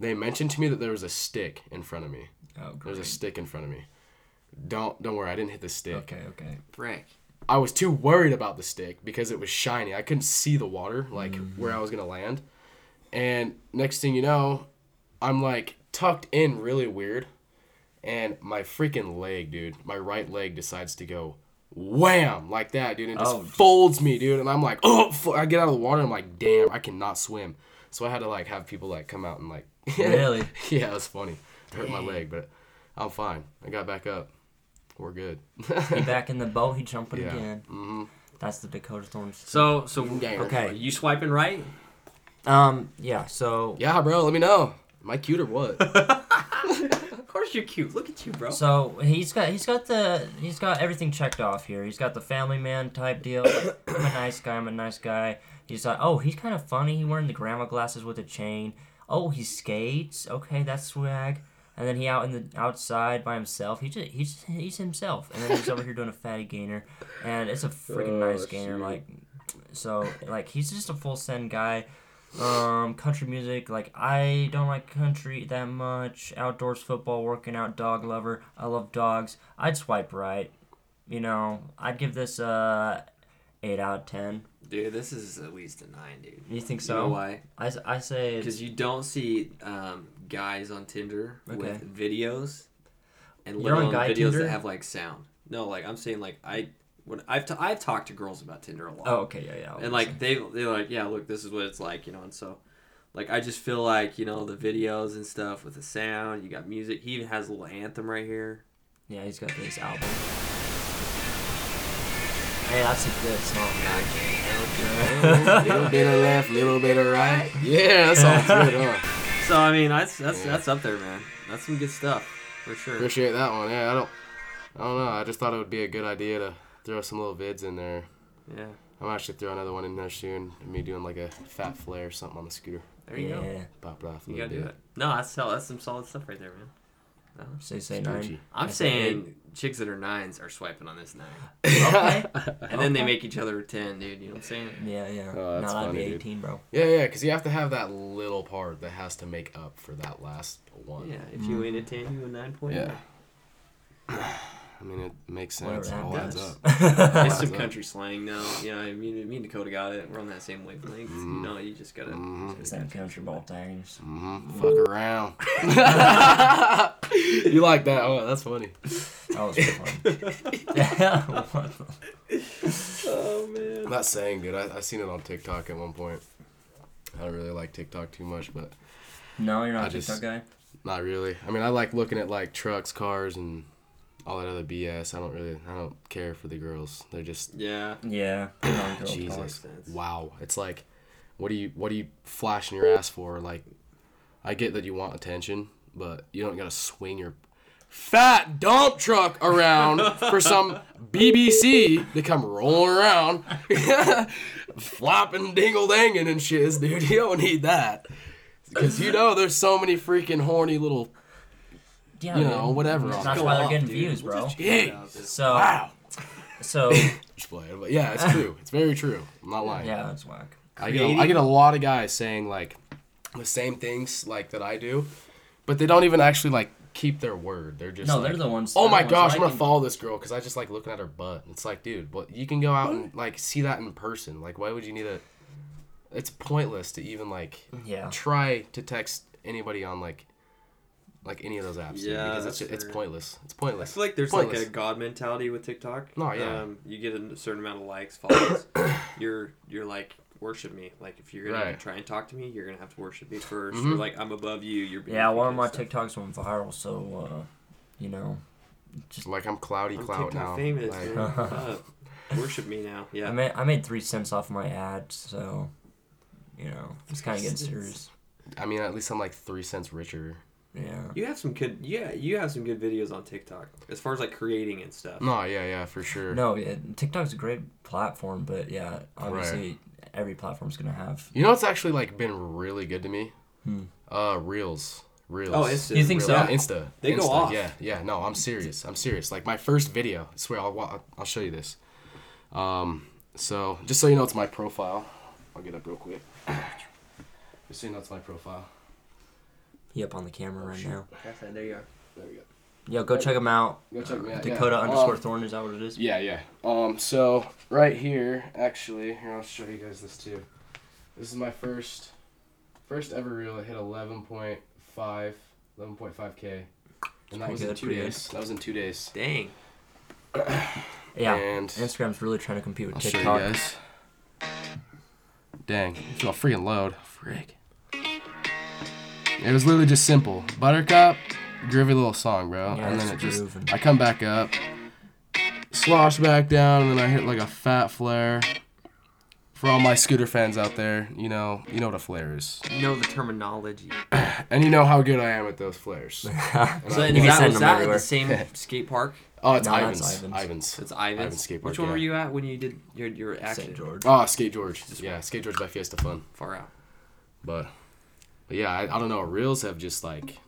they mentioned to me that there was a stick in front of me.
Oh,
There's a stick in front of me. Don't don't worry, I didn't hit the stick.
Okay, okay.
Frick.
I was too worried about the stick because it was shiny. I couldn't see the water, like
Mm-hmm.
where I was gonna land. And next thing you know, I'm like tucked in really weird, and my freaking leg, dude, my right leg decides to go wham like that, dude, and just
Oh.
folds me, dude. And I'm like, oh, fu-" I get out of the water. I'm like, damn, I cannot swim. So I had to like have people like come out and like, *laughs*
Really?
yeah, it was funny. It hurt my leg, but I'm fine. I got back up. We're good.
He *laughs* back in the boat. He jumping
Yeah.
again.
hmm
That's the Dakota Thorns.
So so
Yeah.
Okay.
You swiping right?
Um. Yeah. So.
Yeah, bro. Let me know. Am I cute or what? *laughs* *laughs*
Of course you're cute. Look at you, bro.
So he's got he's got the he's got everything checked off here. He's got the family man type deal. *coughs* I'm a nice guy. I'm a nice guy. He's like, oh, he's kind of funny. He wearing the grandma glasses with a chain. Oh, he skates. Okay, that's swag. And then he out in the outside by himself. He just he's he's himself. And then he's over here doing a fatty gainer, and it's a freaking
Oh,
nice gainer.
shoot.
Like, so like he's just a full send guy. Um, country music, like I don't like country that much. Outdoors football, working out, dog lover. I love dogs. I'd swipe right. You know, I'd give this a eight out of ten.
Dude, this is at least a nine, dude.
You think
You know
so?
why?
I say
Because you don't see um, guys on Tinder
Okay.
with videos, and
You're
let
on guy
videos
Tinder?
that have like sound. No, like I'm saying, like I when I've t- I've talked to girls about Tinder a lot.
oh okay yeah yeah.
and like they they're like yeah look this is what it's like you know and so like i just feel like you know the videos and stuff with the sound you got music he even has a little anthem right here
yeah he's got this album. Hey, that's a good song, guys.
little bit of left, little bit of right. *laughs* Yeah, that sounds good, huh?
So i mean that's that's
Yeah.
that's up there man that's some good stuff for sure
Appreciate that one. Yeah, I don't, I don't know. I just thought it would be a good idea to throw some little vids in there.
yeah
I'm actually throw another one in there soon. Me doing like a fat flare or something on the scooter.
there you
yeah.
go
Pop it off a
you
little
gotta do
bit.
it no that's solid. that's some solid stuff right there man
Say say
Stretchy.
nine.
i'm
I
saying chicks that are nines are swiping on this nine
Okay. *laughs*
and then they make each other a 10 dude you know what i'm saying
Yeah yeah.
Oh,
no,
that's
that'd be
funny, dude.
eighteen, bro.
Yeah, yeah, because you have to have that little part that has to make up for that last one.
yeah if you ain't a 10 you a 9 point
Yeah. *clears throat* I mean, it makes
Whatever
sense. It all adds up. *laughs*
It's some country slang now. You know, I mean, me and Dakota got it. We're on that same wavelength. You
Mhm.
know, you just gotta.
Mm-hmm.
It's them country ball tags.
Mm-hmm. Fuck around. *laughs* you like that? Oh, that's funny.
That was fun. *laughs*
Oh man.
That saying, dude. I, I seen it on TikTok at one point. I don't really like TikTok too much, but
no, you're not
I
a TikTok
just-
guy.
not really. I mean, I like looking at like trucks, cars, and all that other BS. I don't really. I don't care for the girls. They're just
Yeah.
Yeah. *clears throat*
Jesus. Wow. It's like, what do you what do you flashing your ass for? Like, I get that you want attention, but you don't gotta swing your fat dump truck around *laughs* for some BBC to come rolling around, *laughs* flopping, dingle danging and shiz, dude. *laughs* You don't need that. Because you know there's so many freaking horny little
Yeah,
you
dude.
know, whatever.
That's why they're
off,
getting
dude.
views, bro.
just
Jeez.
So,
Wow.
so *laughs*
Just playing, but yeah, it's true. It's very true. I'm not lying.
yeah, that's whack.
I get, a, I get a lot of guys saying like the same things like that I do, but they don't even actually like keep their word. They're just
No,
like,
they're the ones.
oh my
ones
gosh, I'm gonna follow this girl because I just like looking at her butt. It's like, dude, but you can go out and like see that in person. Like, why would you need a? It's pointless to even like
Yeah.
try to text anybody on like like any of those apps. dude,
Yeah,
because it's
that's
it's pointless. It's
I
pointless.
feel like there's
Pointless.
like a god mentality with TikTok.
No, yeah.
Um, you get a certain amount of likes, follows. *coughs* you're you're like worship me. Like if you're gonna
Right.
try and talk to me, you're gonna have to worship me 1st
Mhm.
Or like I'm above you. You're beneath
Yeah,
me
one of
kind
my
stuff.
TikToks went viral, so uh, you know, just
like I'm cloudy
I'm
clout
TikTok
now.
famous.
Like.
Uh, *laughs* worship me now. Yeah.
I made I made three cents off my ad, so you know it's kind of getting serious.
I mean, at least I'm like three cents richer.
Yeah.
You have some good. Yeah, you have some good videos on TikTok as far as like creating and stuff.
No, yeah, yeah, for sure.
No, yeah, TikTok's a great platform, but yeah, obviously every platform's gonna have.
You know what's actually like been really good to me?
Hmm.
Uh, reels. Reels.
Oh, Insta.
You think so?
Yeah, Insta.
They go off.
Yeah, yeah. No, I'm serious. I'm serious. Like my first video. I swear, I'll I'll show you this. Um, so just so you know, it's my profile. I'll get up real quick. *coughs* Just so you know, it's my profile.
Up on the camera right now.
There you are.
There we go.
Yo, go check them out.
Go check me out.
Dakota
yeah.
underscore
Um,
Thorn is that what it is?
Yeah, yeah. Um, so right here, actually, here I'll show you guys this too. This is my first, first ever reel. It hit 11.5, 11.5k, and that was in two days. That was in two days.
Dang. *clears throat*
Yeah.
And
Instagram's really trying to compete with
I'll show you
TikTok.
guys. Dang, it's all freaking load. Frig. It was literally just simple. Buttercup, groovy little song, bro.
Yeah,
and then it just,
grooving.
I come back up, slosh back down, and then I hit like a fat flare. For all my scooter fans out there, you know, you know what a flare is,
You know the terminology. *clears throat*
and you know how good I am at those flares. And *laughs*
So
I-
is
You can
that,
send
was that at the same *laughs* skate park?
oh, it's
No, that's
Ivan's.
Ivan's.
Ivan's.
It's Ivan's.
Ivan's skate park,
Which
park,
one were you at when you did your your action?
St. George.
Oh, Skate George. Yeah, Skate George by Fiesta Fun.
Far out.
But, but yeah, I, I don't know. Reels have just like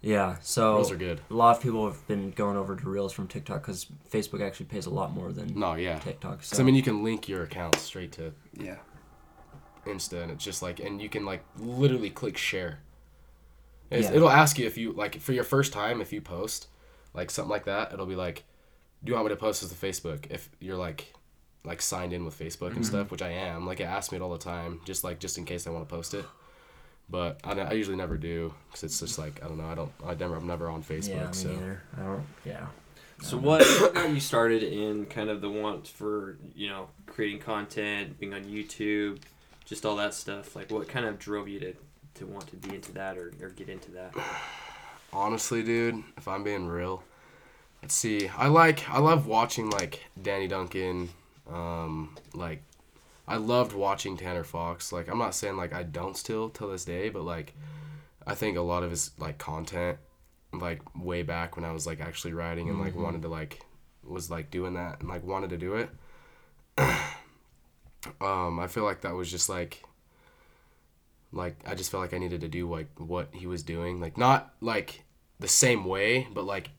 Yeah. So
reels are good.
a lot of people have been going over to Reels from TikTok because Facebook actually pays a lot more than
No, yeah.
TikTok. So
I mean, you can link your account straight to
Yeah.
Insta, and it's just like, and you can like literally click share.
Yeah.
It'll ask you if you like for your first time if you post, like something like that. It'll be like, do you want me to post this to Facebook? If you're like, like signed in with Facebook
Mm-hmm.
and stuff, which I am. Like it asks me it all the time, just like just in case I want to post it. But I, I usually never do because it's just like I don't know. I don't. I never. I'm never on Facebook.
yeah, me
so
neither. I don't. Yeah.
So what, what *coughs* got you started in kind of the want for you know creating content, being on YouTube, just all that stuff? Like what kind of drove you to to want to be into that or, or get into that? *sighs*
honestly, dude, if I'm being real, let's see. I like I love watching like Danny Duncan. Um, like I loved watching Tanner Fox. Like I'm not saying like I don't still till this day, but like I think a lot of his like content, like way back when I was like actually writing and like wanted to like was like doing that and like wanted to do it. *clears throat* um, I feel like that was just like like I just felt like I needed to do like what he was doing, like not like the same way, but like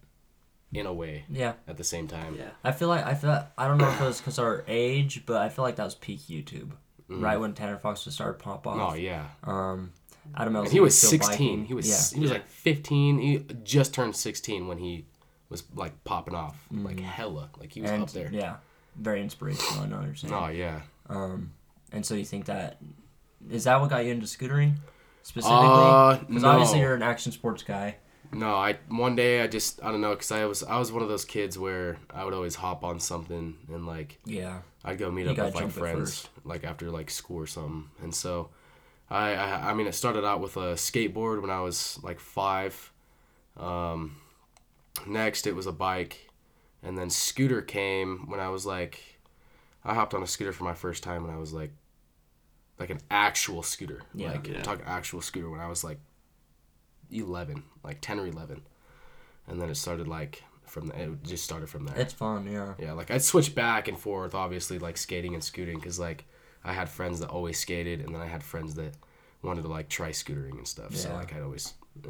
in a way
Yeah.
at the same time.
Yeah.
I feel like I feel I don't know if it was because our age, but I feel like that was peak YouTube, right when Tanner Fox was started to pop off.
Mm. Oh yeah,
Um, Adam
and he was 16.
biking.
He was
yeah.
he was like 15. He just turned 16 when he was like popping off, like hella, like he was
Mm. and
up there.
yeah, very inspirational. I know what you're saying.
Oh yeah.
Um, and so you think that is that what got you into scootering specifically?
Uh,
Because
no.
obviously you're an action sports guy.
No, I one day I just I don't know because I was I was one of those kids where I would always hop on something and like
Yeah.
I'd go meet
You
up with like friends like after like school or something, and so I, I I mean it started out with a skateboard when I was like five. Um, next it was a bike, and then scooter came when I was like I hopped on a scooter for my first time when I was like like an actual scooter,
Yeah.
like
Yeah.
I'm talking actual scooter when I was like eleven, like ten or eleven, and then it started like from the, it just started from there.
It's fun, yeah.
Yeah, like I'd switch back and forth, obviously, like skating and scooting, because like I had friends that always skated, and then I had friends that wanted to like try scootering and stuff. So like I'd always uh,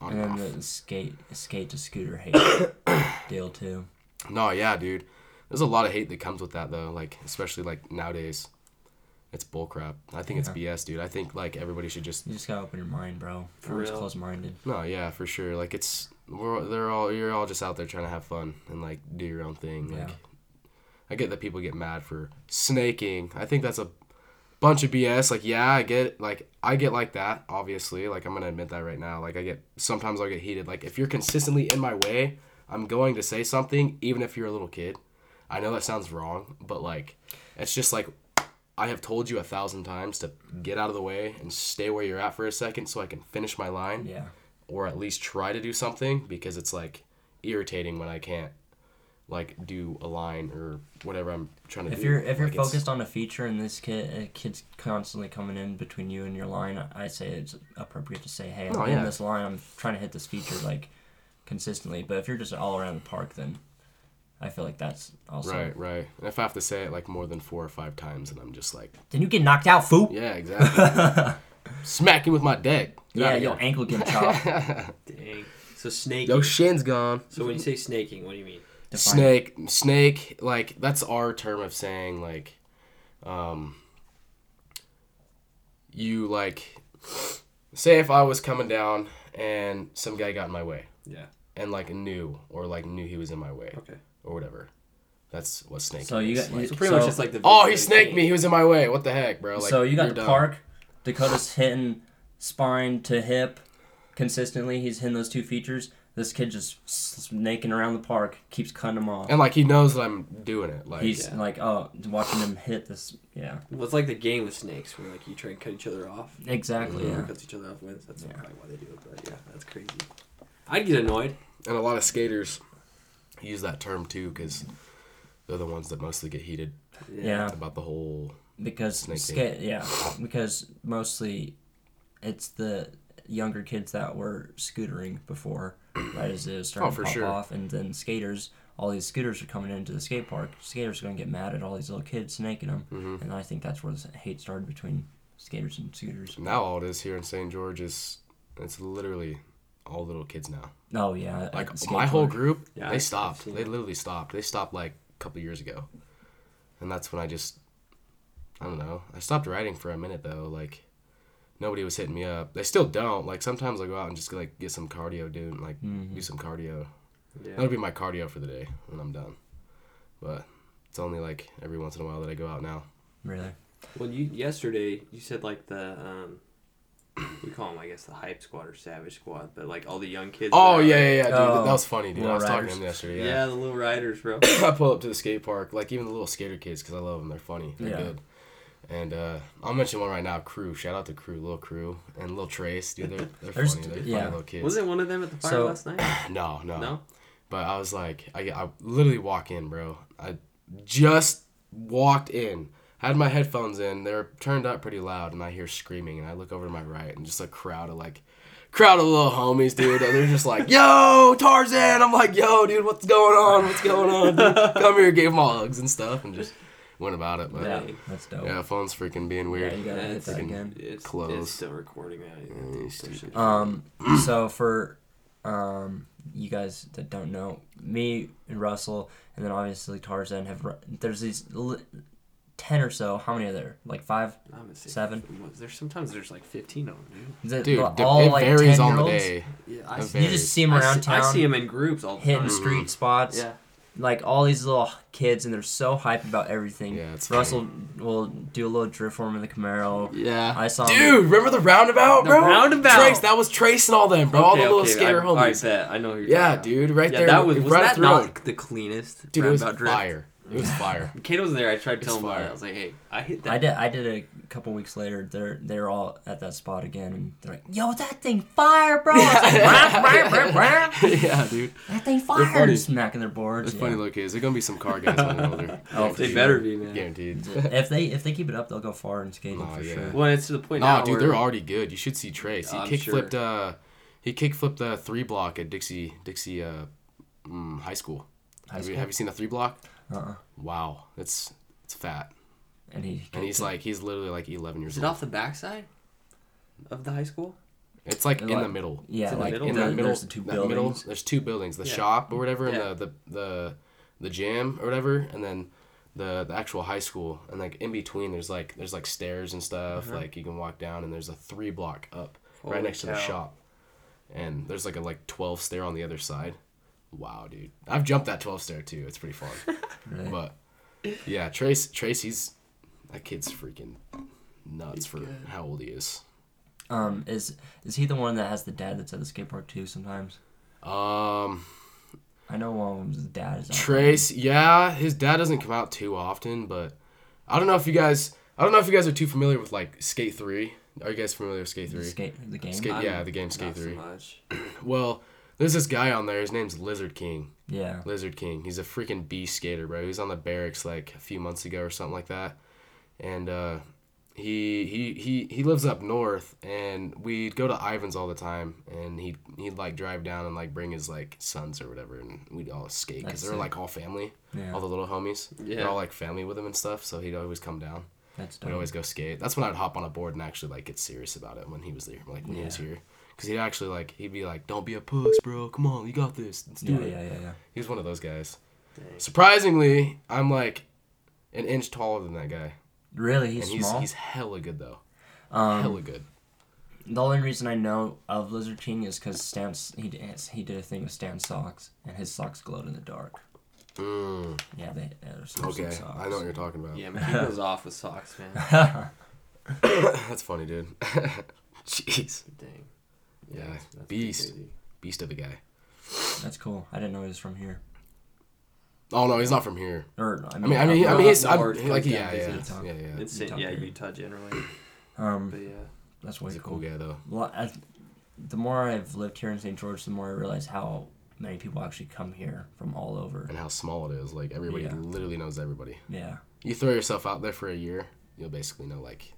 on
And
and
then
off.
the skate skate to scooter hate *coughs* deal too.
No, yeah, dude. There's a lot of hate that comes with that though. Like especially like nowadays, it's bullcrap. I think it's BS, dude. I think like everybody should just
You just gotta open your mind, bro.
For
Everyone's
real.
close minded.
no, yeah, for sure. Like it's we're they're all you're all just out there trying to have fun and like do your own thing. Like
Yeah.
I get that people get mad for snaking. I think that's a bunch of BS. Like yeah, I get like I get like that. Obviously, like I'm gonna admit that right now. Like I get sometimes I'll get heated. Like if you're consistently in my way, I'm going to say something, even if you're a little kid. I know that sounds wrong, but like it's just like I have told you a thousand times to get out of the way and stay where you're at for a second so I can finish my line
Yeah.
or at least try to do something because it's like irritating when I can't like do a line or whatever I'm trying to
If
do.
you're if you're
Like,
focused on a feature and this kid a kid's constantly coming in between you and your line, I say it's appropriate to say, hey, I'm
Oh,
in
yeah.
this line. I'm trying to hit this feature like consistently. But if you're just all around the park, then I feel like that's also.
Right, right. And if I have to say it like more than four or five times, and I'm just like,
Then you get knocked out, fool.
yeah, exactly. *laughs* Smacking with my deck. Get
Yeah,
outta
your
here.
ankle getting chopped. *laughs*
Dang. So snake.
Yo, shin's gone.
so when you say snaking, what do you mean?
Define
Snake, snake, like that's our term of saying like, um, you like, say if I was coming down and some guy got in my way
Yeah.
and like knew or like knew he was in my way
Okay.
Or whatever. That's what snake.
So you
is.
got
So pretty
so,
much just like the.
Oh, he snaked
game.
me. He was in my way. What the heck, bro? Like,
so you got the
dumb.
park. Dakota's hitting spine to hip consistently. He's hitting those two features. This kid just snaking around the park, keeps cutting them off.
and like he knows that I'm doing it. Like,
He's
yeah.
like, oh, watching him hit this. Yeah,
Well, it's like the game with snakes, where like you try and cut each other off.
exactly. Yeah.
cuts each other off wins. That's
Yeah.
probably why they do it. But yeah, that's crazy. I'd get annoyed.
and a lot of skaters use that term too because they're the ones that mostly get heated
Yeah.
about the whole.
because
Snake
ska- yeah, because mostly it's the younger kids that were scootering before, right as it was starting
Oh,
to pop
sure.
off, and then skaters. All these scooters are coming into the skate park. Skaters are gonna get mad at all these little kids snaking them,
Mhm.
and I think that's where the hate started between skaters and scooters.
Now all it is here in St. George is it's literally all little kids now.
Oh yeah,
Like my whole group,
Yeah,
they stopped. They literally stopped. They stopped like a couple years ago, and that's when I just, I don't know. I stopped riding for a minute though. Like nobody was hitting me up. They still don't. Like sometimes I go out and just like get some cardio, dude. and, Like
Mhm.
do some cardio.
Yeah.
That'll be my cardio for the day when I'm done. But it's only like every once in a while that I go out now.
Really?
Well, you yesterday you said like the um, we call them I guess the hype squad or savage squad, but like all the young kids.
Oh yeah, yeah, yeah, dude.
Oh,
that was funny, dude. I
Little
was talking to
Riders.
him yesterday.
Yeah.
Yeah.
the little riders, bro. *coughs*
I pull up to the skate park, like even the little skater kids, because I love them. They're funny. They're
Yeah.
good. And uh, I'll mention one right now. Crew. Shout out to Crew, little Crew, and little Trace. Dude, they're, they're
There's-
funny. They're
yeah.
funny little kids.
Was it one of them at the fire
So-
last night? *coughs*
No, no,
No.
But I was like, I, I literally walk in, bro. I just walked in, had my headphones in. They're turned up pretty loud, and I hear screaming. And I look over to my right, and just a crowd of like, crowd of little homies, dude. And they're just like, "Yo, Tarzan!" I'm like, "Yo, dude, what's going on? What's going on? Dude? Come here." Gave them all hugs and stuff, and just went about it. But
Yeah,
yeah,
that's dope.
Yeah, phone's freaking being weird.
Yeah, you gotta
Yeah,
hit
it's
that again.
It's,
Close.
it's still recording that.
Yeah, you stupid.
Um, so for um, you guys that don't know, me and Russell, and then obviously Tarzan have. ru- There's these li- ten or so. How many are there? Like five?
I'm gonna say
Seven?
There's sometimes there's like 15 of them,
Is it
Dude,
all
d-
like
varies on the
10-year-olds?
day.
Yeah, I see,
You just see them
I
around
see, I see them in groups all the
hitting
time.
street mm-hmm. spots.
Yeah.
Like all these little kids, and they're so hype about everything.
Yeah, it's
Russell will do a little drift for him in the Camaro.
Yeah.
I saw him.
Dude, remember the roundabout, bro?
The
bro?
roundabout.
Trace, that was Trace and all them, bro. all the little skater
I,
homies.
I bet. I know who you're
yeah,
talking
dude, right
Yeah,
there.
that was
right
was
up
that
the
not the cleanest
Dude, it was
roundabout drift?
fire. It was fire. *laughs*
Kate was there. I tried to tell him about
fire.
it. I was like, "Hey, I hit that."
I did. I did a couple weeks later. They're they're all at that spot again, and they're like, "Yo, that thing fire, bro!" Like, *laughs* "Rah, rah, rah, rah."
yeah, dude.
That thing
funny.
fire! Smacking their boards.
It's
yeah.
funny little kids. They're gonna be some car guys when they're older. *laughs*
Oh,
they
for
better be, man.
Guaranteed.
If they if they keep it up, they'll go far in skating
Oh,
for
yeah.
sure.
Well, it's to the point
Nah,
now
dude,
where
they're already good. You should see Trace. He
I'm
kick
sure.
flipped. Uh, he kick flipped the three block at Dixie Dixie uh, mm, High School.
High
have, You, have you seen the three block?
Uh-uh.
Wow, it's it's fat,
And he
and he's like he's literally like 11 years old.
is it
old.
off the backside of the high school?
It's like in the
Like-
middle.
yeah,
It's in the
like
middle?
in
the,
the middle,
there's the two
that
buildings.
middle, there's two buildings, the
Yeah.
shop or whatever,
Yeah.
and the, the the the gym or whatever, and then the the actual high school, and like in between, there's like there's like stairs and stuff,
Uh-huh.
like you can walk down, and there's a three block up
Holy
right next to the
cow.
shop, and there's like a like 12 stair on the other side. Wow, dude, I've jumped that 12 stair too. It's pretty fun,
Really?
but yeah, Trace Trace, he's that kid's freaking nuts
He's
for
good.
how old he is.
Um, is is he the one that has the dad that's at the skate park too? Sometimes
Um.
I know one of them's dad is. out
Trace, yeah, his dad doesn't come out too often, but I don't know if you guys, I don't know if you guys are too familiar with like Skate Three. Are you guys familiar with Skate Three?
skate the game.
Skate- yeah, the game Skate
not so
3.
much.
Well, There's this guy on there. His name's Lizard King.
Yeah.
Lizard King. He's a freaking beast skater, bro. He was on the Berrics like a few months ago or something like that, and uh, he he he he lives up north, and we'd go to Ivan's all the time, and he he'd like drive down and like bring his like sons or whatever, and we'd all skate because they're like all family,
Yeah.
all the little homies.
Yeah.
They're all like family with him and stuff, so he'd always come down.
That's
We'd always go skate. That's when I'd hop on a board and actually like get serious about it when he was there, like when he was here. Cause he'd actually like he'd be like, "Don't be a puss, bro. Come on, you got this. Let's do
Yeah,
it."
yeah, yeah, yeah.
He was one of those guys.
Dang.
Surprisingly, I'm like an inch taller than that guy,
Really, he's
and he's
small.
he's hella good though.
um,
hella good.
The only reason I know of Lizard King is because Stance he did, he did a thing with Stance socks, and his socks glowed in the dark.
Mm,
Yeah, they they're some
okay,
socks.
I know what you're talking about.
Yeah, man, he goes off with socks, man. *laughs* *coughs*
That's funny, dude. *laughs* Jeez,
Dang.
Yeah,
that's- that's
beast.
crazy.
beast of a guy.
That's cool. I didn't know he was from here.
Oh no, he's not from here.
Or I
I
mean,
mean, I mean, I mean, he's I,
north,
like
like
yeah,
down
yeah,
visit.
yeah, yeah.
It's
Utah
yeah. Utah generally.
um,
But yeah,
that's way
He's a
cool.
cool guy though.
Well, I, the more I've lived here in St. George, the more I realize how many people actually come here from all over.
and how small it is. Like everybody
Yeah.
literally knows everybody.
Yeah,
You throw yourself out there for a year, you'll basically know like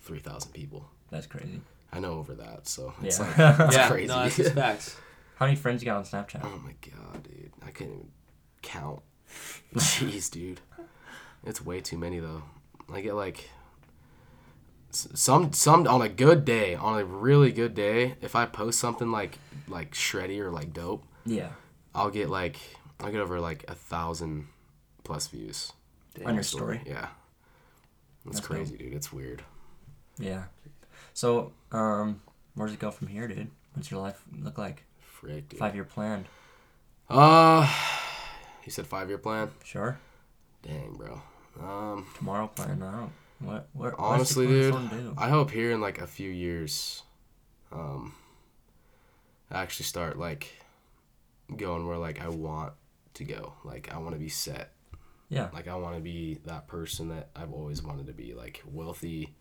three thousand people.
that's crazy.
I know over that, so it's
Yeah.
like *laughs* it's
yeah,
crazy.
no, that's just *laughs* facts.
How many friends you got on Snapchat?
oh my god, dude, I can't even count. *laughs* Jeez, dude, it's way too many though. I get like some some on a good day, on a really good day, if I post something like like shreddy or like dope,
Yeah,
I'll get like I'll get over like a thousand plus views.
on your story.
Yeah. That's,
That's
crazy, dude. It's weird.
Yeah. So, um, where does it go from here, dude? What's your life look like?
Frick, dude.
Five year plan.
Uh, you said five year plan.
Sure.
Dang, bro. Um,
Tomorrow plan. I don't. What? What?
honestly, dude,
do?
I hope here in like a few years, um, I actually start like going where like I want to go. Like I want to be set.
Yeah.
Like I want to be that person that I've always wanted to be. Like wealthy.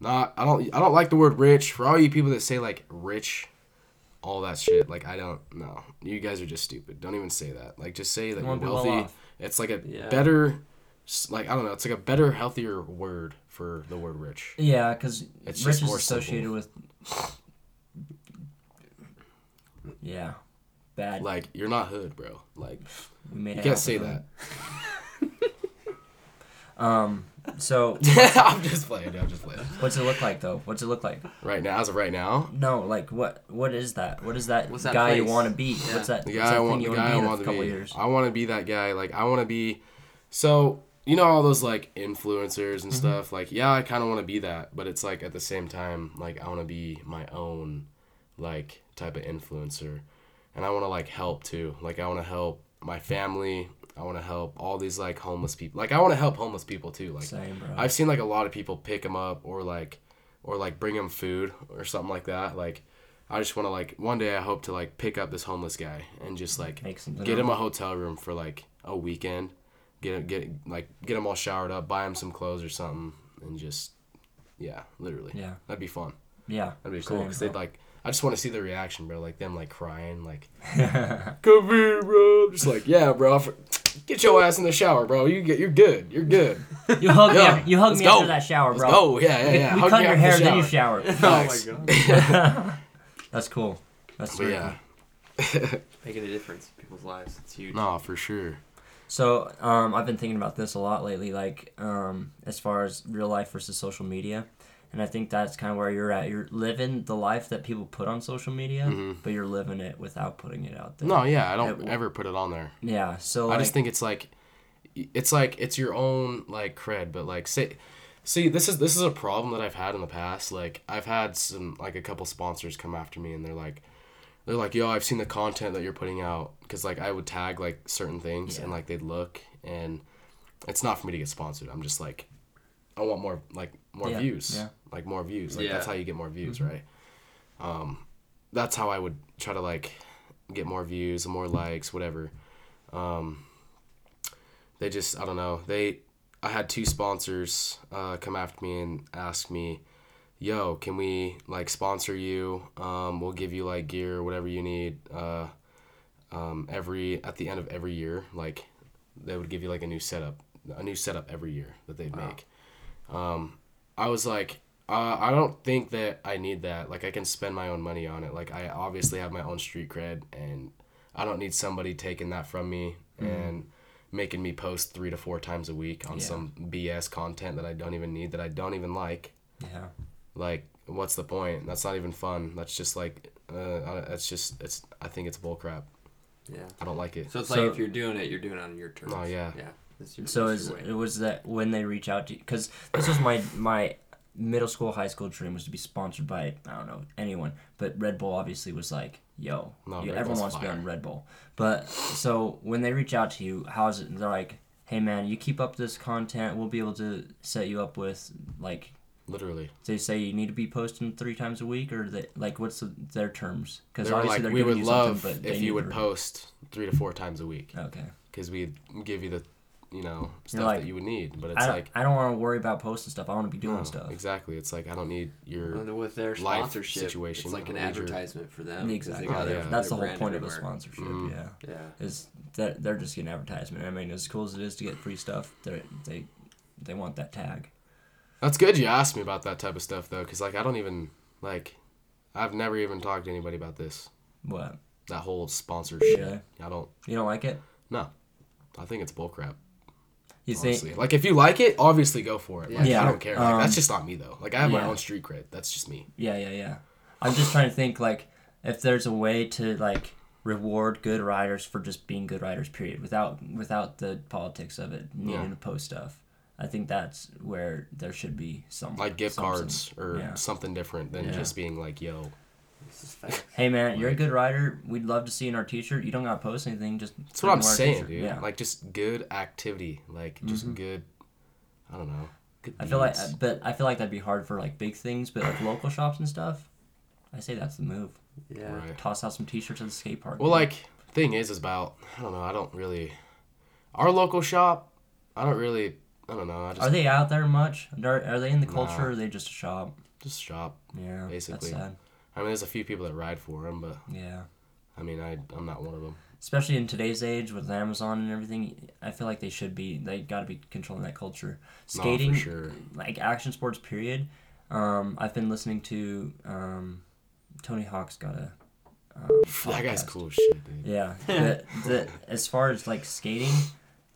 Not. I don't. I don't like the word rich. For all you people that say like rich, all that shit. Like I don't. No, you guys are just stupid. Don't even say that. Like just say that
You
you're
wanna well
wealthy. It's like a
Yeah.
better. Like I don't know. It's like a better, healthier word for the word rich.
Yeah, because
It's
rich
just
is
more
associated
simple.
with. Yeah. Bad.
Like you're not hood, bro. Like you can't say that. *laughs*
Um. So, *laughs*
I'm just playing. I'm just playing.
what's it look like though? What's it look like?
Right now, as of right now,
No, like what? What is that? What is that,
What's that
guy you
place?
want to be?
Yeah.
What's that?
the
what's
guy
that
I want,
you
the
wanna
guy
be
I want to
couple
be.
years?
I want to be that guy. Like I want to be. So you know all those like influencers
Mm-hmm.
and stuff. Like yeah, I kind of want to be that, but it's like at the same time, like I want to be my own, like type of influencer, and I want to like help too. Like I want to help my family. I want to help all these like homeless people. Like I want to help homeless people too. Like
Same, bro.
I've seen like a lot of people pick them up or like or like bring them food or something like that. Like I just want to like one day I hope to like pick up this homeless guy and just like get him a hotel room for like a weekend. Get him get like get him all showered up, buy him some clothes or something, and just yeah, literally.
Yeah.
That'd be fun.
Yeah.
That'd be cool because they'd like. I just want to see the reaction, bro. Like them like crying, like *laughs* come here, bro. Just like yeah, bro. For, get your ass in the shower, bro. You get you're good. You're good. *laughs*
You hug
Yeah,
me. You hug
let's
me
go.
after that shower, bro.
go. Yeah, yeah, yeah. *laughs*
We
Hug
cut your hair,
the
then you
shower.
shower. *laughs*
Oh my god,
That's cool. That's
But yeah,
making a difference in people's lives. It's huge.
no, for sure.
So, um, I've been thinking about this a lot lately, like, um, as far as real life versus social media. And I think that's kind of where you're at. You're living the life that people put on social media,
Mhm.
but you're living it without putting it out there.
No, yeah, I don't
It-
ever put it on there.
Yeah. So,
I
like,
just think it's like, it's like it's your own like cred, but like say, see, this is this is a problem that I've had in the past. Like I've had some like a couple sponsors come after me and they're like, they're like, yo, I've seen the content that you're putting out because like I would tag like certain things and like they'd look and it's not for me to get sponsored. I'm just like, I want more like more
Yeah,
views,
yeah.
like more views. Like that's how you get more views,
Mm-hmm.
right? Um, that's how I would try to like get more views, more likes, whatever. Um, they just I don't know. They I had two sponsors uh, come after me and ask me, yo, can we like sponsor you? Um, we'll give you like gear, whatever you need. Uh, um, every at the end of every year, like they would give you like a new setup, a new setup every year that they'd
Wow.
make. Um, I was like, uh, I don't think that I need that. Like I can spend my own money on it. Like I obviously have my own street cred, and I don't need somebody taking that from me and making me post three to four times a week on
Yeah.
some BS content that I don't even need, that I don't even like
Yeah.
like what's the point that's not even fun that's just like uh that's just it's i think it's bullcrap.
Yeah.
i don't like it
So it's
So-
like if you're doing it, you're doing it on your terms.
Oh, yeah.
Yeah. That's your,
So
that's
is it was that when they reach out to you because this was my my middle school high school dream was to be sponsored by I don't know anyone. But Red Bull obviously was like yo
No,
you- everyone
Bull's
wants to be on Red Bull. But so when they reach out to you how is it they're like hey man you keep up this content. We'll be able to set you up with like
literally.
they say you need to be posting three times a week or they like what's the, their terms? Because obviously
like
they're
we
giving
would
you
love
something but
if you would post three to four times a week.
Okay.
Because we'd give you the you know stuff
like,
that you would need but it's
I
like
I don't want to worry about posting stuff I want to be doing
no,
stuff
exactly it's like i don't need your
with their
life
sponsorship,
situation,
it's like an
I your-
advertisement for them.
Exactly.
They got
Oh,
their-
yeah.
That's the whole
brand
point of a sponsorship.
Mhm.
Yeah,
Yeah.
is that they're just getting advertisement. I mean, as cool as it is to get free stuff, they they they want that tag.
that's good you asked me about that type of stuff though because like i don't even like i've never even talked to anybody about this
What?
that whole sponsorship
Yeah.
i don't
You don't like it?
No, I think it's bullcrap Honestly. Like if you like it, obviously go for it. Like,
Yeah.
I don't care. Like,
Um,
that's just not me though. Like I have my own street cred. That's just me.
Yeah, yeah, yeah. I'm just trying to think like if there's a way to like reward good riders for just being good riders. Period. Without without the politics of it needing
Yeah.
to post stuff. I think that's where there should be some
Like gift
some-
cards or
yeah.
something different than
Yeah.
just being like, yo.
This is fact. *laughs*
Hey man, you're a good rider. We'd love to see in our T-shirt. You don't gotta post anything. Just
That's what I'm
freaking wear a
saying,
t-shirt.
dude.
Yeah.
Like just good activity. Like just
Mhm.
good. I don't know. Good
I feel like, but I feel like that'd be hard for like big things, but like local shops and stuff. I say that's the move.
Yeah.
Right.
Toss out some T-shirts at the skate park.
Well,
dude.
like thing is, is about I don't know. I don't really. Our local shop. I don't really. I don't know. I just
are they out there much? Are, are they in the culture?
Nah.
or Are they just a shop?
just shop.
Yeah,
Basically.
That's sad.
I mean, there's a few people that ride for him, but
Yeah,
I mean, I I'm not one of them.
especially in today's age with Amazon and everything. I feel like they should be. They got to be controlling that culture.
No,
Skating,
for sure.
like action sports. Period. Um, I've been listening to um, Tony Hawk's got a. Um, *laughs*
That guy's cool shit, dude.
Yeah. the, *laughs* the, as far as like skating,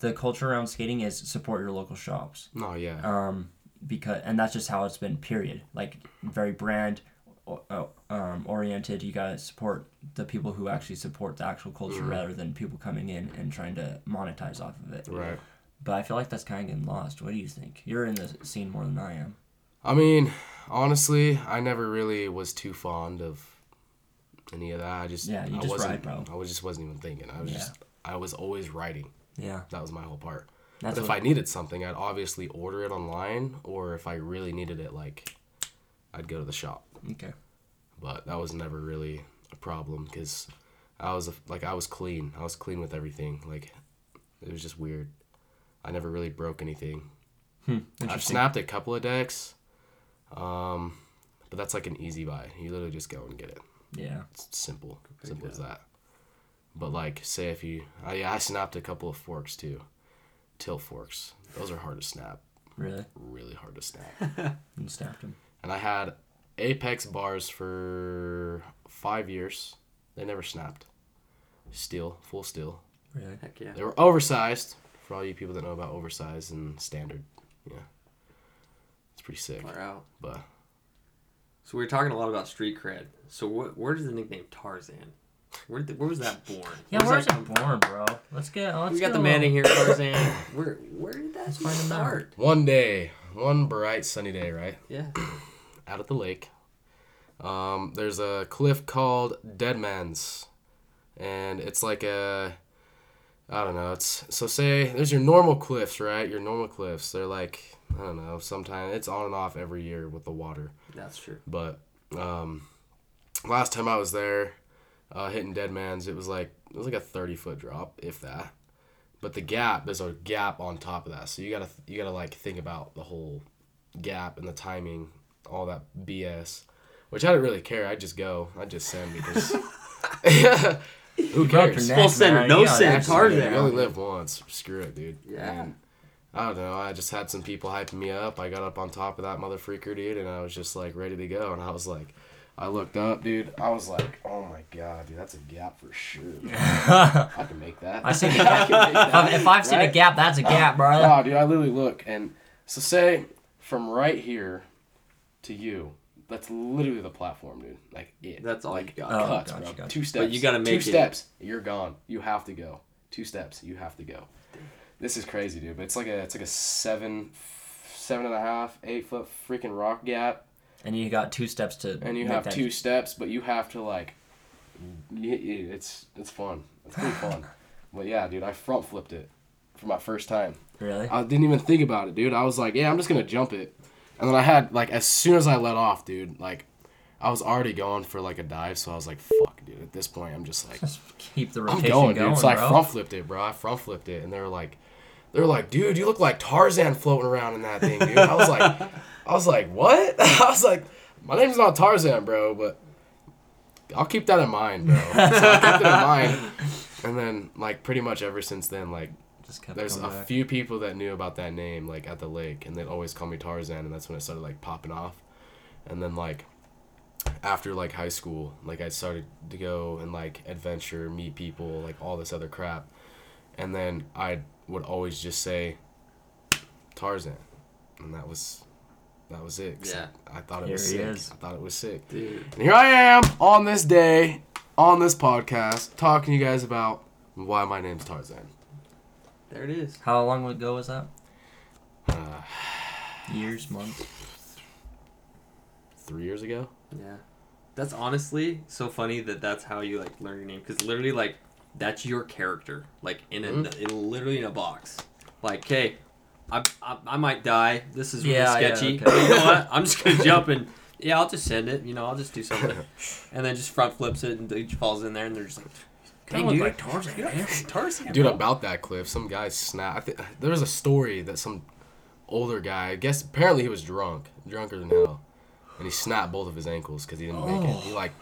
the culture around skating is support your local shops.
No, yeah.
Um, because and that's just how it's been. Period. Like very brand um, oriented. You gotta support the people who actually support the actual culture
Mhm.
rather than people coming in and trying to monetize off of it.
right.
But I feel like that's kind of getting lost. What do you think? You're in the scene more than I am.
I mean, honestly, I never really was too fond of any of that. I just
Yeah, you
I
just
wasn't,
ride, bro.
I was just wasn't even thinking. I was
Yeah.
just I was always writing.
Yeah.
That was my whole part.
That's
but if I needed something, I'd obviously order it online, or if I really needed it, like I'd go to the shop.
Okay.
But that was never really a problem because I was like I was clean. I was clean with everything. Like it was just weird. I never really broke anything.
Hmm.
I've snapped a couple of decks, um, but that's like an easy buy. You literally just go and get it.
Yeah.
It's simple, simple as that. But like, say if you, I, yeah, I snapped a couple of forks too, tilt forks. Those are hard to snap,
Really.
really hard to snap. *laughs*
And snapped him.
and I had Apex bars for five years. They never snapped. Steel, full steel.
Really.
Heck yeah.
They were oversized. For all you people that know about oversized and standard, yeah, it's pretty sick.
Far out.
But
So we are talking a lot about street cred. So what? Where does the nickname Tarzan? Where, did, where was that born?
Yeah,
Where
where's
does
it
that come
born, bro? Let's get. Let's
We got
get
the man in here, *coughs* Tarzan. Where where did that
Let's find him out.
start?
one day, one bright sunny day, right?
Yeah.
Out at the lake. Um, there's a cliff called Dead Man's, and it's like a, I don't know. It's so say there's your normal cliffs, right? Your normal cliffs. They're like I don't know. Sometimes it's on and off every year with the water,
That's true.
but um, last time I was there, uh, hitting Dead Man's, it was like it was like a thirty foot drop, if that. But the gap, there's a gap on top of that, so you gotta you gotta like think about the whole gap and the timing all that BS, which I didn't really care. I just go, I just send because *laughs* *laughs* who cares?
neck,
Full send, no
You gotta
send,
actually-
Tarzan.
You only live once. Screw it, dude.
Yeah.
And I don't know. I just had some people hyping me up. I got up on top of that mother freaker, dude, and I was just like ready to go. And I was like, I looked up, dude. I was like, oh my god, dude, that's a gap for sure. *laughs* I can make that.
I seen the
I can make that.
if I've seen a gap, that's a gap, bro.
Oh, dude, I literally look and so say from right here to you. That's literally the platform, dude. Like it.
That's all
like
you got.
Oh,
cuts,
gotcha,
bro.
gotcha.
Two steps.
But you gotta
two
make it-
steps. You're gone. You have to go. Two steps. You have to go. This is crazy, dude. But it's like a it's like a seven, seven and a half, eight foot freaking rock gap,
And you got two steps to.
and you
make
have
that-
two steps, but you have to like. y- y- It's it's fun. It's pretty fun. *laughs* but yeah, dude, I front flipped it for my first time.
Really?
I didn't even think about it, dude. I was like, yeah, I'm just gonna jump it, and then I had like as soon as I let off, dude, like I was already going for like a dive, so I was like, fuck, dude. At this point, I'm just like,
Just keep the
I'm
rotation
going,
going,
dude. So I front flipped it, bro. I front flipped it, and they were like, they were like, dude, you look like Tarzan floating around in that thing, dude. I was like, I was like, what? *laughs* I was like, my name's not Tarzan, bro, but I'll keep that in mind, bro. So I kept it in mind, and then like pretty much ever since then, like
Just kept
there's a
back.
few people that knew about that name like at the lake and they'd always call me tarzan and that's when it started like popping off and then like after like high school like i started to go and like adventure meet people like all this other crap and then i would always just say tarzan and that was that was it 'cause
Yeah.
i thought it
Here
was sick
is.
i thought it was sick
Dude.
and here i am on this day on this podcast talking to you guys about why my name's tarzan
There it is.
How long ago was that?
uh, *sighs*
Years, months.
three years ago
Yeah. That's honestly so funny that that's how you like learn your name because literally like that's your character like in a
Mhm.
in literally in a box. Like, hey, I, I I might die. This is really
Yeah, yeah,
sketchy.
okay.
You know what? I'm just gonna *laughs* jump and yeah, I'll just send it. You know, I'll just do something, *laughs* and then just front flips it and each falls in there and they're just like,
Kinda
dude,
like Tarzan,
you got
man." *laughs*
Tarzan,
Dude,
bro."
about that cliff, some guy snapped. I think there was a story that some older guy, I guess apparently he was drunk, drunker than hell, and he snapped both of his ankles because he didn't make it. He oh. like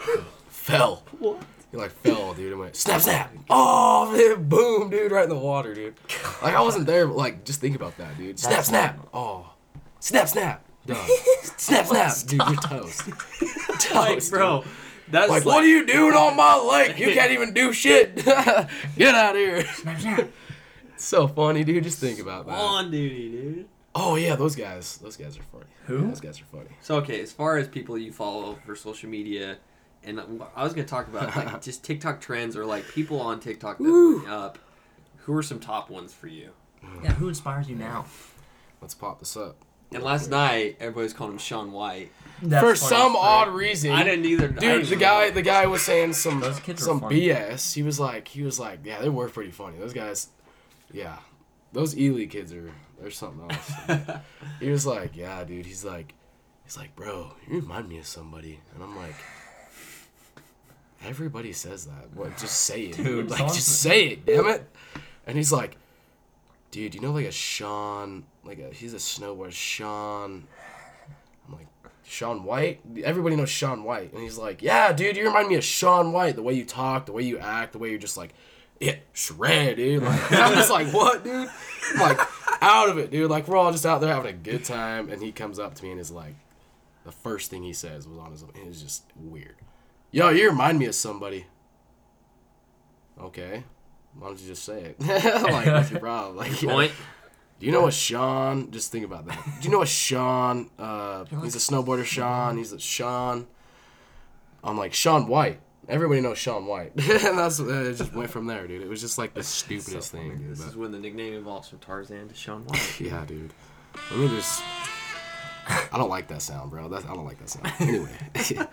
fell.
What?
He like fell, dude, and went snap, snap. Oh, man, boom, dude, right in the water, dude. Like I wasn't there, but like just think about that, dude. Snap,
That's-
snap. Oh, snap, snap. Done. *laughs* snap, snap, dude. You're toast. toast, *laughs*
Like, bro, that's
Like, what are you doing on my leg? You *laughs* can't even do shit. *laughs* Get out of here. It's so funny, dude. Just think about that.
on duty, dude?
Oh yeah, those guys. Those guys are funny.
Who?
Those guys are funny.
So okay, as far as people you follow for social media, and I was gonna talk about like *laughs* just TikTok trends or like people on TikTok that
Woo.
are up. Who are some top ones for you?
Yeah, who inspires you now?
Let's pop this up.
And last night, everybody was calling him Shaun White.
That's
For
funny.
some odd reason,
I didn't either.
Dude.
didn't
The
know.
guy, the guy was saying some
Those kids are
some
funny.
BS. He was like, he was like, yeah, they were pretty funny. Those guys, yeah, those Ely kids are, they're something else. *laughs* he was like, yeah, dude. He's like, he's like, bro, you remind me of somebody, and I'm like. Everybody says that. What? Just say it, dude.
Dude,
Like,
someone's-
just say it, damn it. And he's like, dude, you know, like a Sean, like a he's a snowboarder, Sean. I'm like, Shaun White. Everybody knows Shaun White, and he's like, yeah, dude, you remind me of Shaun White. The way you talk, the way you act, the way you're just like, yeah, shred, dude. Like, *laughs* I'm just like, what, dude? I'm like, out of it, dude. Like, we're all just out there having a good time, and he comes up to me and is like, the first thing he says was on his. It was just weird. Yo, you remind me of somebody. Okay. Why don't you just say it? *laughs* like, what's your problem? Like,
Point.
Do you know a Sean? Just think about that. Do you know a Sean? Uh, he's a snowboarder. Sean. He's a Sean. I'm like Shaun White. Everybody knows Shaun White, *laughs* and that's uh, it. Just went from there, dude. It was just like the stupidest thing, dude.
This
but-
is when the nickname evolves from Tarzan to Sean *laughs* White.
yeah, dude. Let me just. I don't like that sound, bro. That's, I don't like that sound. Anyway. *laughs*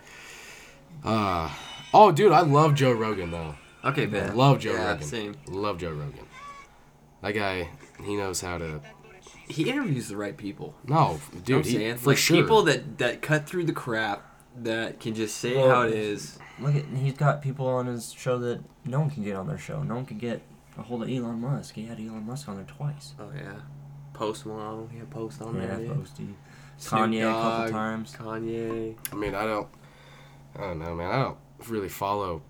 uh, oh, dude, I love Joe Rogan though.
Okay, man.
Love Joe
yeah,
Rogan.
Same.
Love Joe Rogan. That guy, he knows how to.
He interviews the right people.
No,
You know
dude,
what I'm
he,
saying?
for
like
sure.
people that that cut through the crap that can just say
Well,
how it is.
Look at he's got people on his show that no one can get on their show. No one can get a hold of Elon Musk. He had Elon Musk on there twice.
Oh yeah. Post Malone. He had Post on
Yeah,
there. Yeah,
Posty.
Snoop
Kanye a couple times.
Kanye.
I mean, I don't. I don't know, man. I don't really follow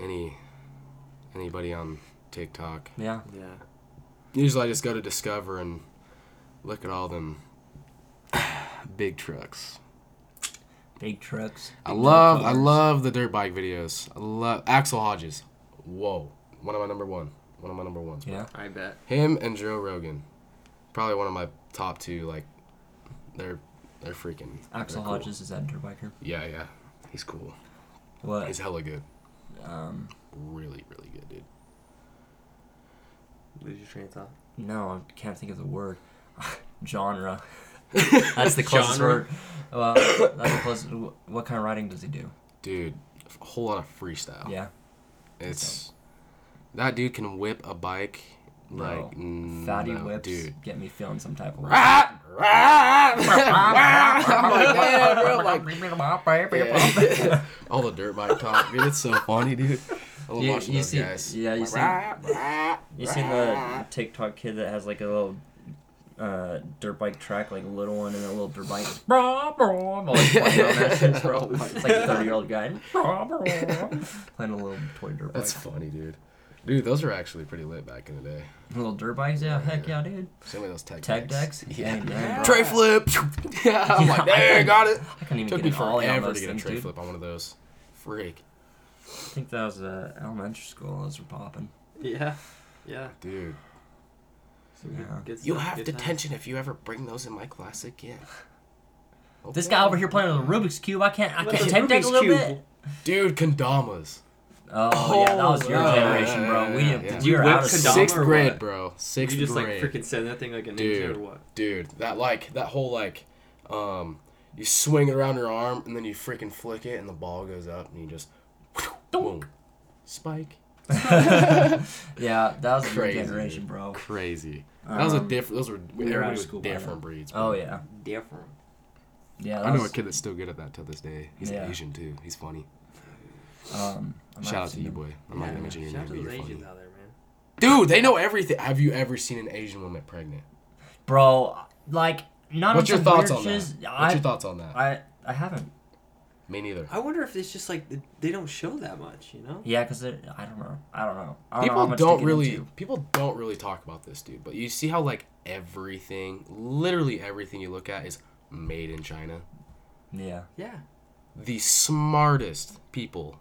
any anybody on TikTok.
Yeah.
Yeah.
Usually, I just go to Discover and look at all them big trucks.
Big trucks.
I love,
dirt
I love the dirt bike videos. I love Axell Hodges. Whoa, one of my number one. One of my number ones. bro.
Yeah.
I bet.
Him and Joe Rogan, probably one of my top two. Like, they're they're freaking.
Axell
they're cool.
Hodges is that a dirt biker?
Yeah, yeah, he's cool.
What?
He's hella good.
Um,
Really, really good, dude.
Lose your train of thought.
no, I can't think of the word. *laughs* Genre. *laughs* That's the closest
Genre?
word. Well, that's the closest. What kind of riding does he do?
Dude, a whole lot of freestyle.
Yeah.
It's that dude can whip a bike like
Bro,
mm,
Fatty
no,
whips
dude.
get me feeling some type of way.
I'm like, yeah, bro, like, all the dirt bike talk, dude. It's so funny, dude. I love
You-
watching
you
those
see-
guys.
yeah, you see-
rah, rah,
You seen the TikTok kid that has like a little uh, dirt bike track, like a little one, and a little dirt bike. Bro, bro, I'm always *laughs* playing on that shit, bro. It's like *laughs* a 30 year old guy. Bro, bro, playing a little toy dirt bike.
That's funny, dude. Dude, those were actually pretty lit back in the day.
Little dirt bikes, yeah, heck yeah, dude.
Some of those tech
Tech
decks.
decks? *laughs*
Yeah.
Amen, bro.
Tray flip. yeah, I'm like,
I
got it.
I couldn't even
Took
get
me
an ollie on
forever
those
to get a
things,
tray
dude.
flip on one of those. Freak.
I think that was uh, elementary school. Those were popping.
Yeah. Yeah.
Dude.
Some good-
Yeah.
good
You
stuff,
have
good times.
detention if you ever bring those in my class again. *laughs*
This guy over here playing with a Rubik's cube. I can't. I
What's
can't
a
tape deck a little
Cube?
bit.
Dude, kendamas.
Oh, yeah, that was your
yeah,
generation,
yeah,
bro.
yeah,
we
yeah,
did, we
You
were
whipped
out of
Kendama
school.
Sixth
or
grade,
what?
bro.
Did
Sixth
you just
grade.
like freaking send that thing like a ninja
Dude.
or what?
Dude, that like that whole like um you swing it around your arm and then you freaking flick it and the ball goes up and you just boom. Spike. *laughs*
Yeah, that was your
Crazy,
generation, bro.
Crazy. That was a
Um,
different those were
we were out of
everybody was
by
different breeds. Bro.
Oh yeah,
Different.
yeah. That
I know
was,
a kid that's still good at that till this day. He's
Yeah.
Asian too. He's funny.
Um,
Shout out to you, boy. I'm not gonna mention your
Shout
name,
out
but
to
you're
those
funny.
Out there, man.
Dude, they know everything. Have you ever seen an Asian woman pregnant?
bro. Like, not
What's
on
your thoughts
weird
on that? What's
I,
your thoughts on that?
I, I haven't.
Me neither.
I wonder if it's just like they don't show that much, you know?
Yeah, cause I don't know. I don't know. I don't
People
much to
don't really
into.
people don't really talk about this, dude. But you see how like everything, literally everything you look at is made in China.
Yeah.
Yeah.
The smartest people,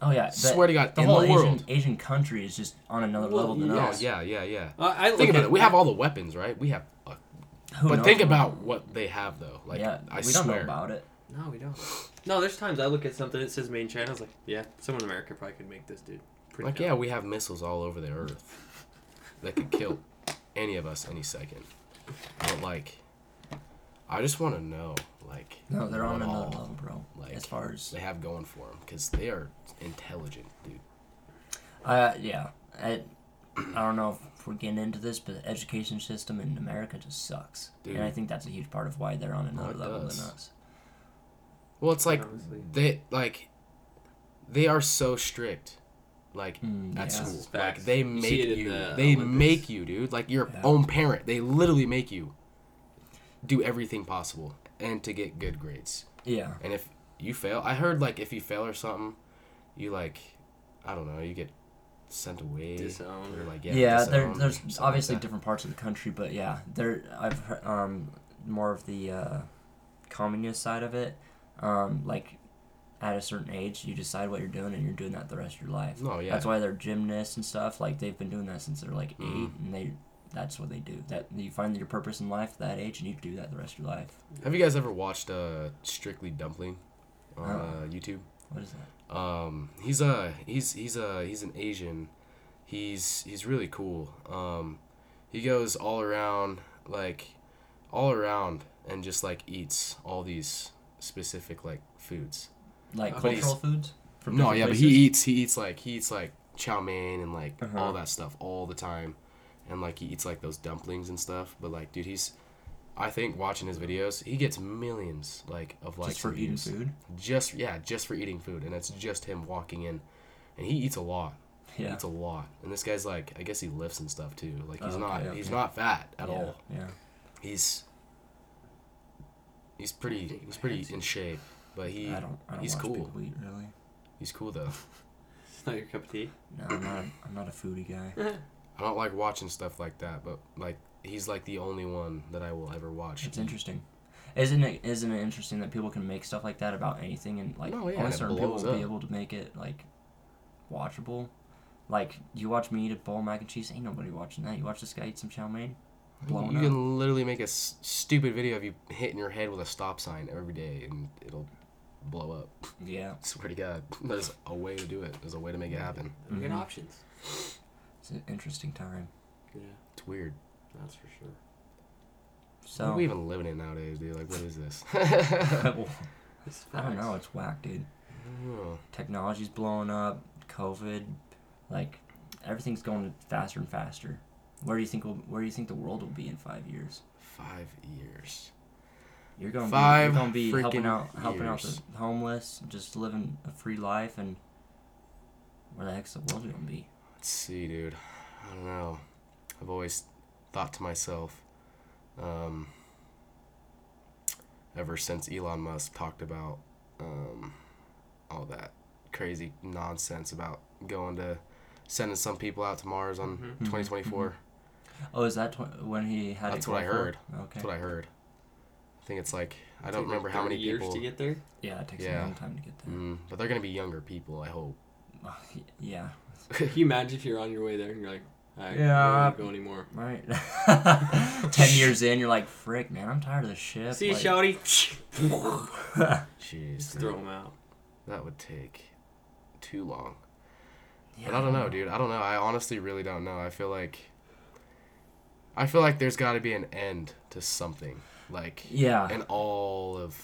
Oh yeah. The,
swear to God,
the whole
the
Asian
world.
Asian country is just on another
Well,
level than
yes.
us.
yeah, yeah, yeah.
Uh, I
Think about
at
it. We have all the weapons, right? We have, uh,
Who
but
knows
think about what they have though. Like,
yeah,
I
we
swear.
don't know about it.
No, we don't. No, there's times I look at something that says main channel. China. I was like, yeah, someone in America probably could make this, dude. Pretty
Like,
dumb.
yeah, we have missiles all over the earth that could kill any of us any second. But like, I just want to know, like,
No, they're on another
all
level, bro.
like,
as far as
they have going for them because they are intelligent, dude.
Uh, yeah. I, I don't know if we're getting into this, but the education system in America just sucks. And I think that's a huge part of why they're on another
it
level
does.
than us.
Well, it's like
Honestly.
they like they are so strict, like
Mm,
at
yeah.
school. Like they make
see it in
you.
the
They
Olympics.
make you, dude. Like your
Yeah.
own parent. They literally make you do everything possible and to get good grades.
Yeah.
And if you fail, I heard like if you fail or something, you like, I don't know, you get sent away.
Disowned
Or
or-
like yeah,
Yeah, there, there's
something like
obviously different parts of the country, but yeah, there I've heard, um more of the uh, communist side of it. Um, like at a certain age, you decide what you're doing, and you're doing that the rest of your life.
No, yeah.
That's why they're gymnasts and stuff. Like they've been doing that since they're like eight,
Mhm.
and they that's what they do. That you find your purpose in life at that age, and you do that the rest of your life.
Have you guys ever watched uh, Strictly Dumpling on
Uh-uh.
uh, YouTube?
What is that?
Um, he's a he's he's a he's an Asian. He's he's really cool. Um, he goes all around like all around and just like eats all these specific like foods.
Like
Uh,
cultural foods? From
no,
different
yeah, but he eats he eats like he eats like chow mein and like
Uh-huh.
all that stuff all the time, and like he eats like those dumplings and stuff. But like, dude, he's I think watching his videos, he gets millions like of likes
just for
and
eating food.
Just yeah, just for eating food, and it's just him walking in, and he eats a lot. He
Yeah.
eats a lot, and this guy's like, I guess he lifts and stuff too. Like he's
Oh,
not,
okay,
he's not fat at
yeah,
all.
Yeah.
He's he's pretty, he's pretty in shape, but he
I don't. I don't
he's
watch
cool.
people eat really.
he's cool though. *laughs*
It's not your cup of tea.
No, I'm not. I'm not a foodie guy. *laughs*
I don't like watching stuff like that, but like he's like the only one that I will ever watch.
It's interesting. Isn't it? Isn't it interesting that people can make stuff like that about anything and like
No, yeah,
only
and
certain people
blows
will be able to make it like watchable. Like you watch me eat a bowl of mac and cheese, ain't nobody watching that. You watch this guy eat some chow mein, blowing
you
up.
can literally make a s- stupid video of you hitting your head with a stop sign every day, and it'll blow up.
Yeah, *laughs*
Swear to God, there's a way to do it. There's a way to make it happen.
We got
Mhm.
options.
it's an interesting time.
Yeah,
It's weird.
that's for sure.
So,
So
we even living in nowadays, dude? Like, what is this? *laughs* *laughs*
well,
It's
I don't
facts.
know. It's whack, dude.
Oh,
Technology's blowing up. COVID, like everything's going faster and faster. Where do you think? Will, where do you think the world will be in five years?
Five years.
You're gonna
Five
be, you're gonna be helping out helping out the homeless, just living a free life, and where the heck's the world gonna be?
Let's see, dude. I don't know. I've always thought to myself, um, ever since Elon Musk talked about um, all that crazy nonsense about going to sending some people out to Mars on
Mhm.
2024.
Oh, is that tw- when he had?
That's
it
what I heard.
Okay.
That's what I heard. I think it's like I don't
like,
remember how
30
many
years
people.
to get there.
yeah, it takes
Yeah.
a long time to get there.
Mm, but they're gonna be younger people. I hope.
Y- yeah. *laughs*
Can you imagine if you're on your way there and you're like, I
Yeah.
don't wanna go anymore.
Right. *laughs* Ten years in, you're like, frick, man, I'm tired of this shit.
See you,
like,
Shouty. *laughs*
Jeez,
Just throw them out.
that would take too long.
yeah,
But I don't know, dude. I don't know. I honestly really don't know. I feel like I feel like there's got to be an end to something. Like
Yeah.
and all of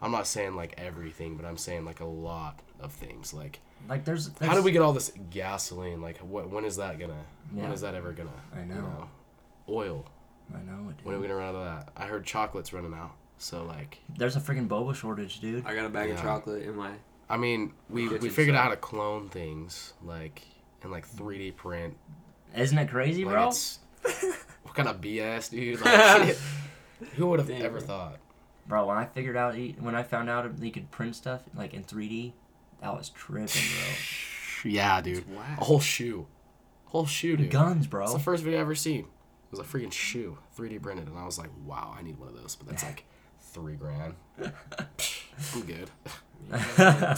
I'm not saying like everything, but I'm saying like a lot of things. Like
Like there's, there's
how did we get all this gasoline? Like what when is that going to when
Yeah.
is that ever going to
I know.
you know oil?
I know it.
When are we going to run out of that? I heard chocolate's running out. So like
There's a freaking boba shortage, dude.
I got a bag of chocolate in my.
I mean, we we
Kitchen
figured out how to clone things like and like 3D print
Isn't it crazy,
Like
bro?
it's *laughs* what kind of BS, dude? Like, *laughs* who would have
Damn,
ever
bro.
thought?
Bro, when I figured out he, when I found out that you could print stuff like in 3D, that was tripping, bro. *laughs*
Yeah, dude. A whole shoe, whole shoe, dude.
Guns, bro.
It's the first video I ever seen. It was a freaking shoe, 3D printed, and I was like, wow, I need one of those. But that's like three grand. I'm good. The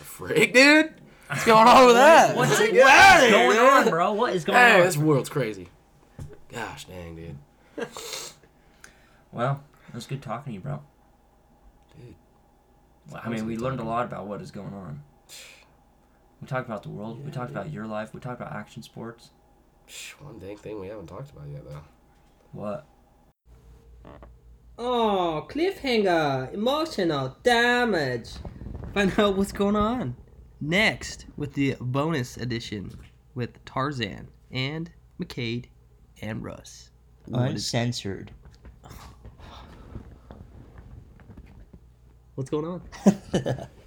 frick, dude? What's going on with that?
What's
Get
what
outta
is
here,
going on, bro? What is going
Hey,
on?
this world's crazy. Gosh dang, dude.
Well, it was good talking to you, bro.
Dude.
Well, I mean, we learned a lot about what is going on. We talked about the world. we talked
dude.
about your life. We talked about action sports.
One dang thing we haven't talked about yet, though.
What?
Oh, cliffhanger, emotional damage. Find out what's going on next with the bonus edition with Tarzan and McCade and Russ. What is-
Uncensored.
what's going on? *laughs*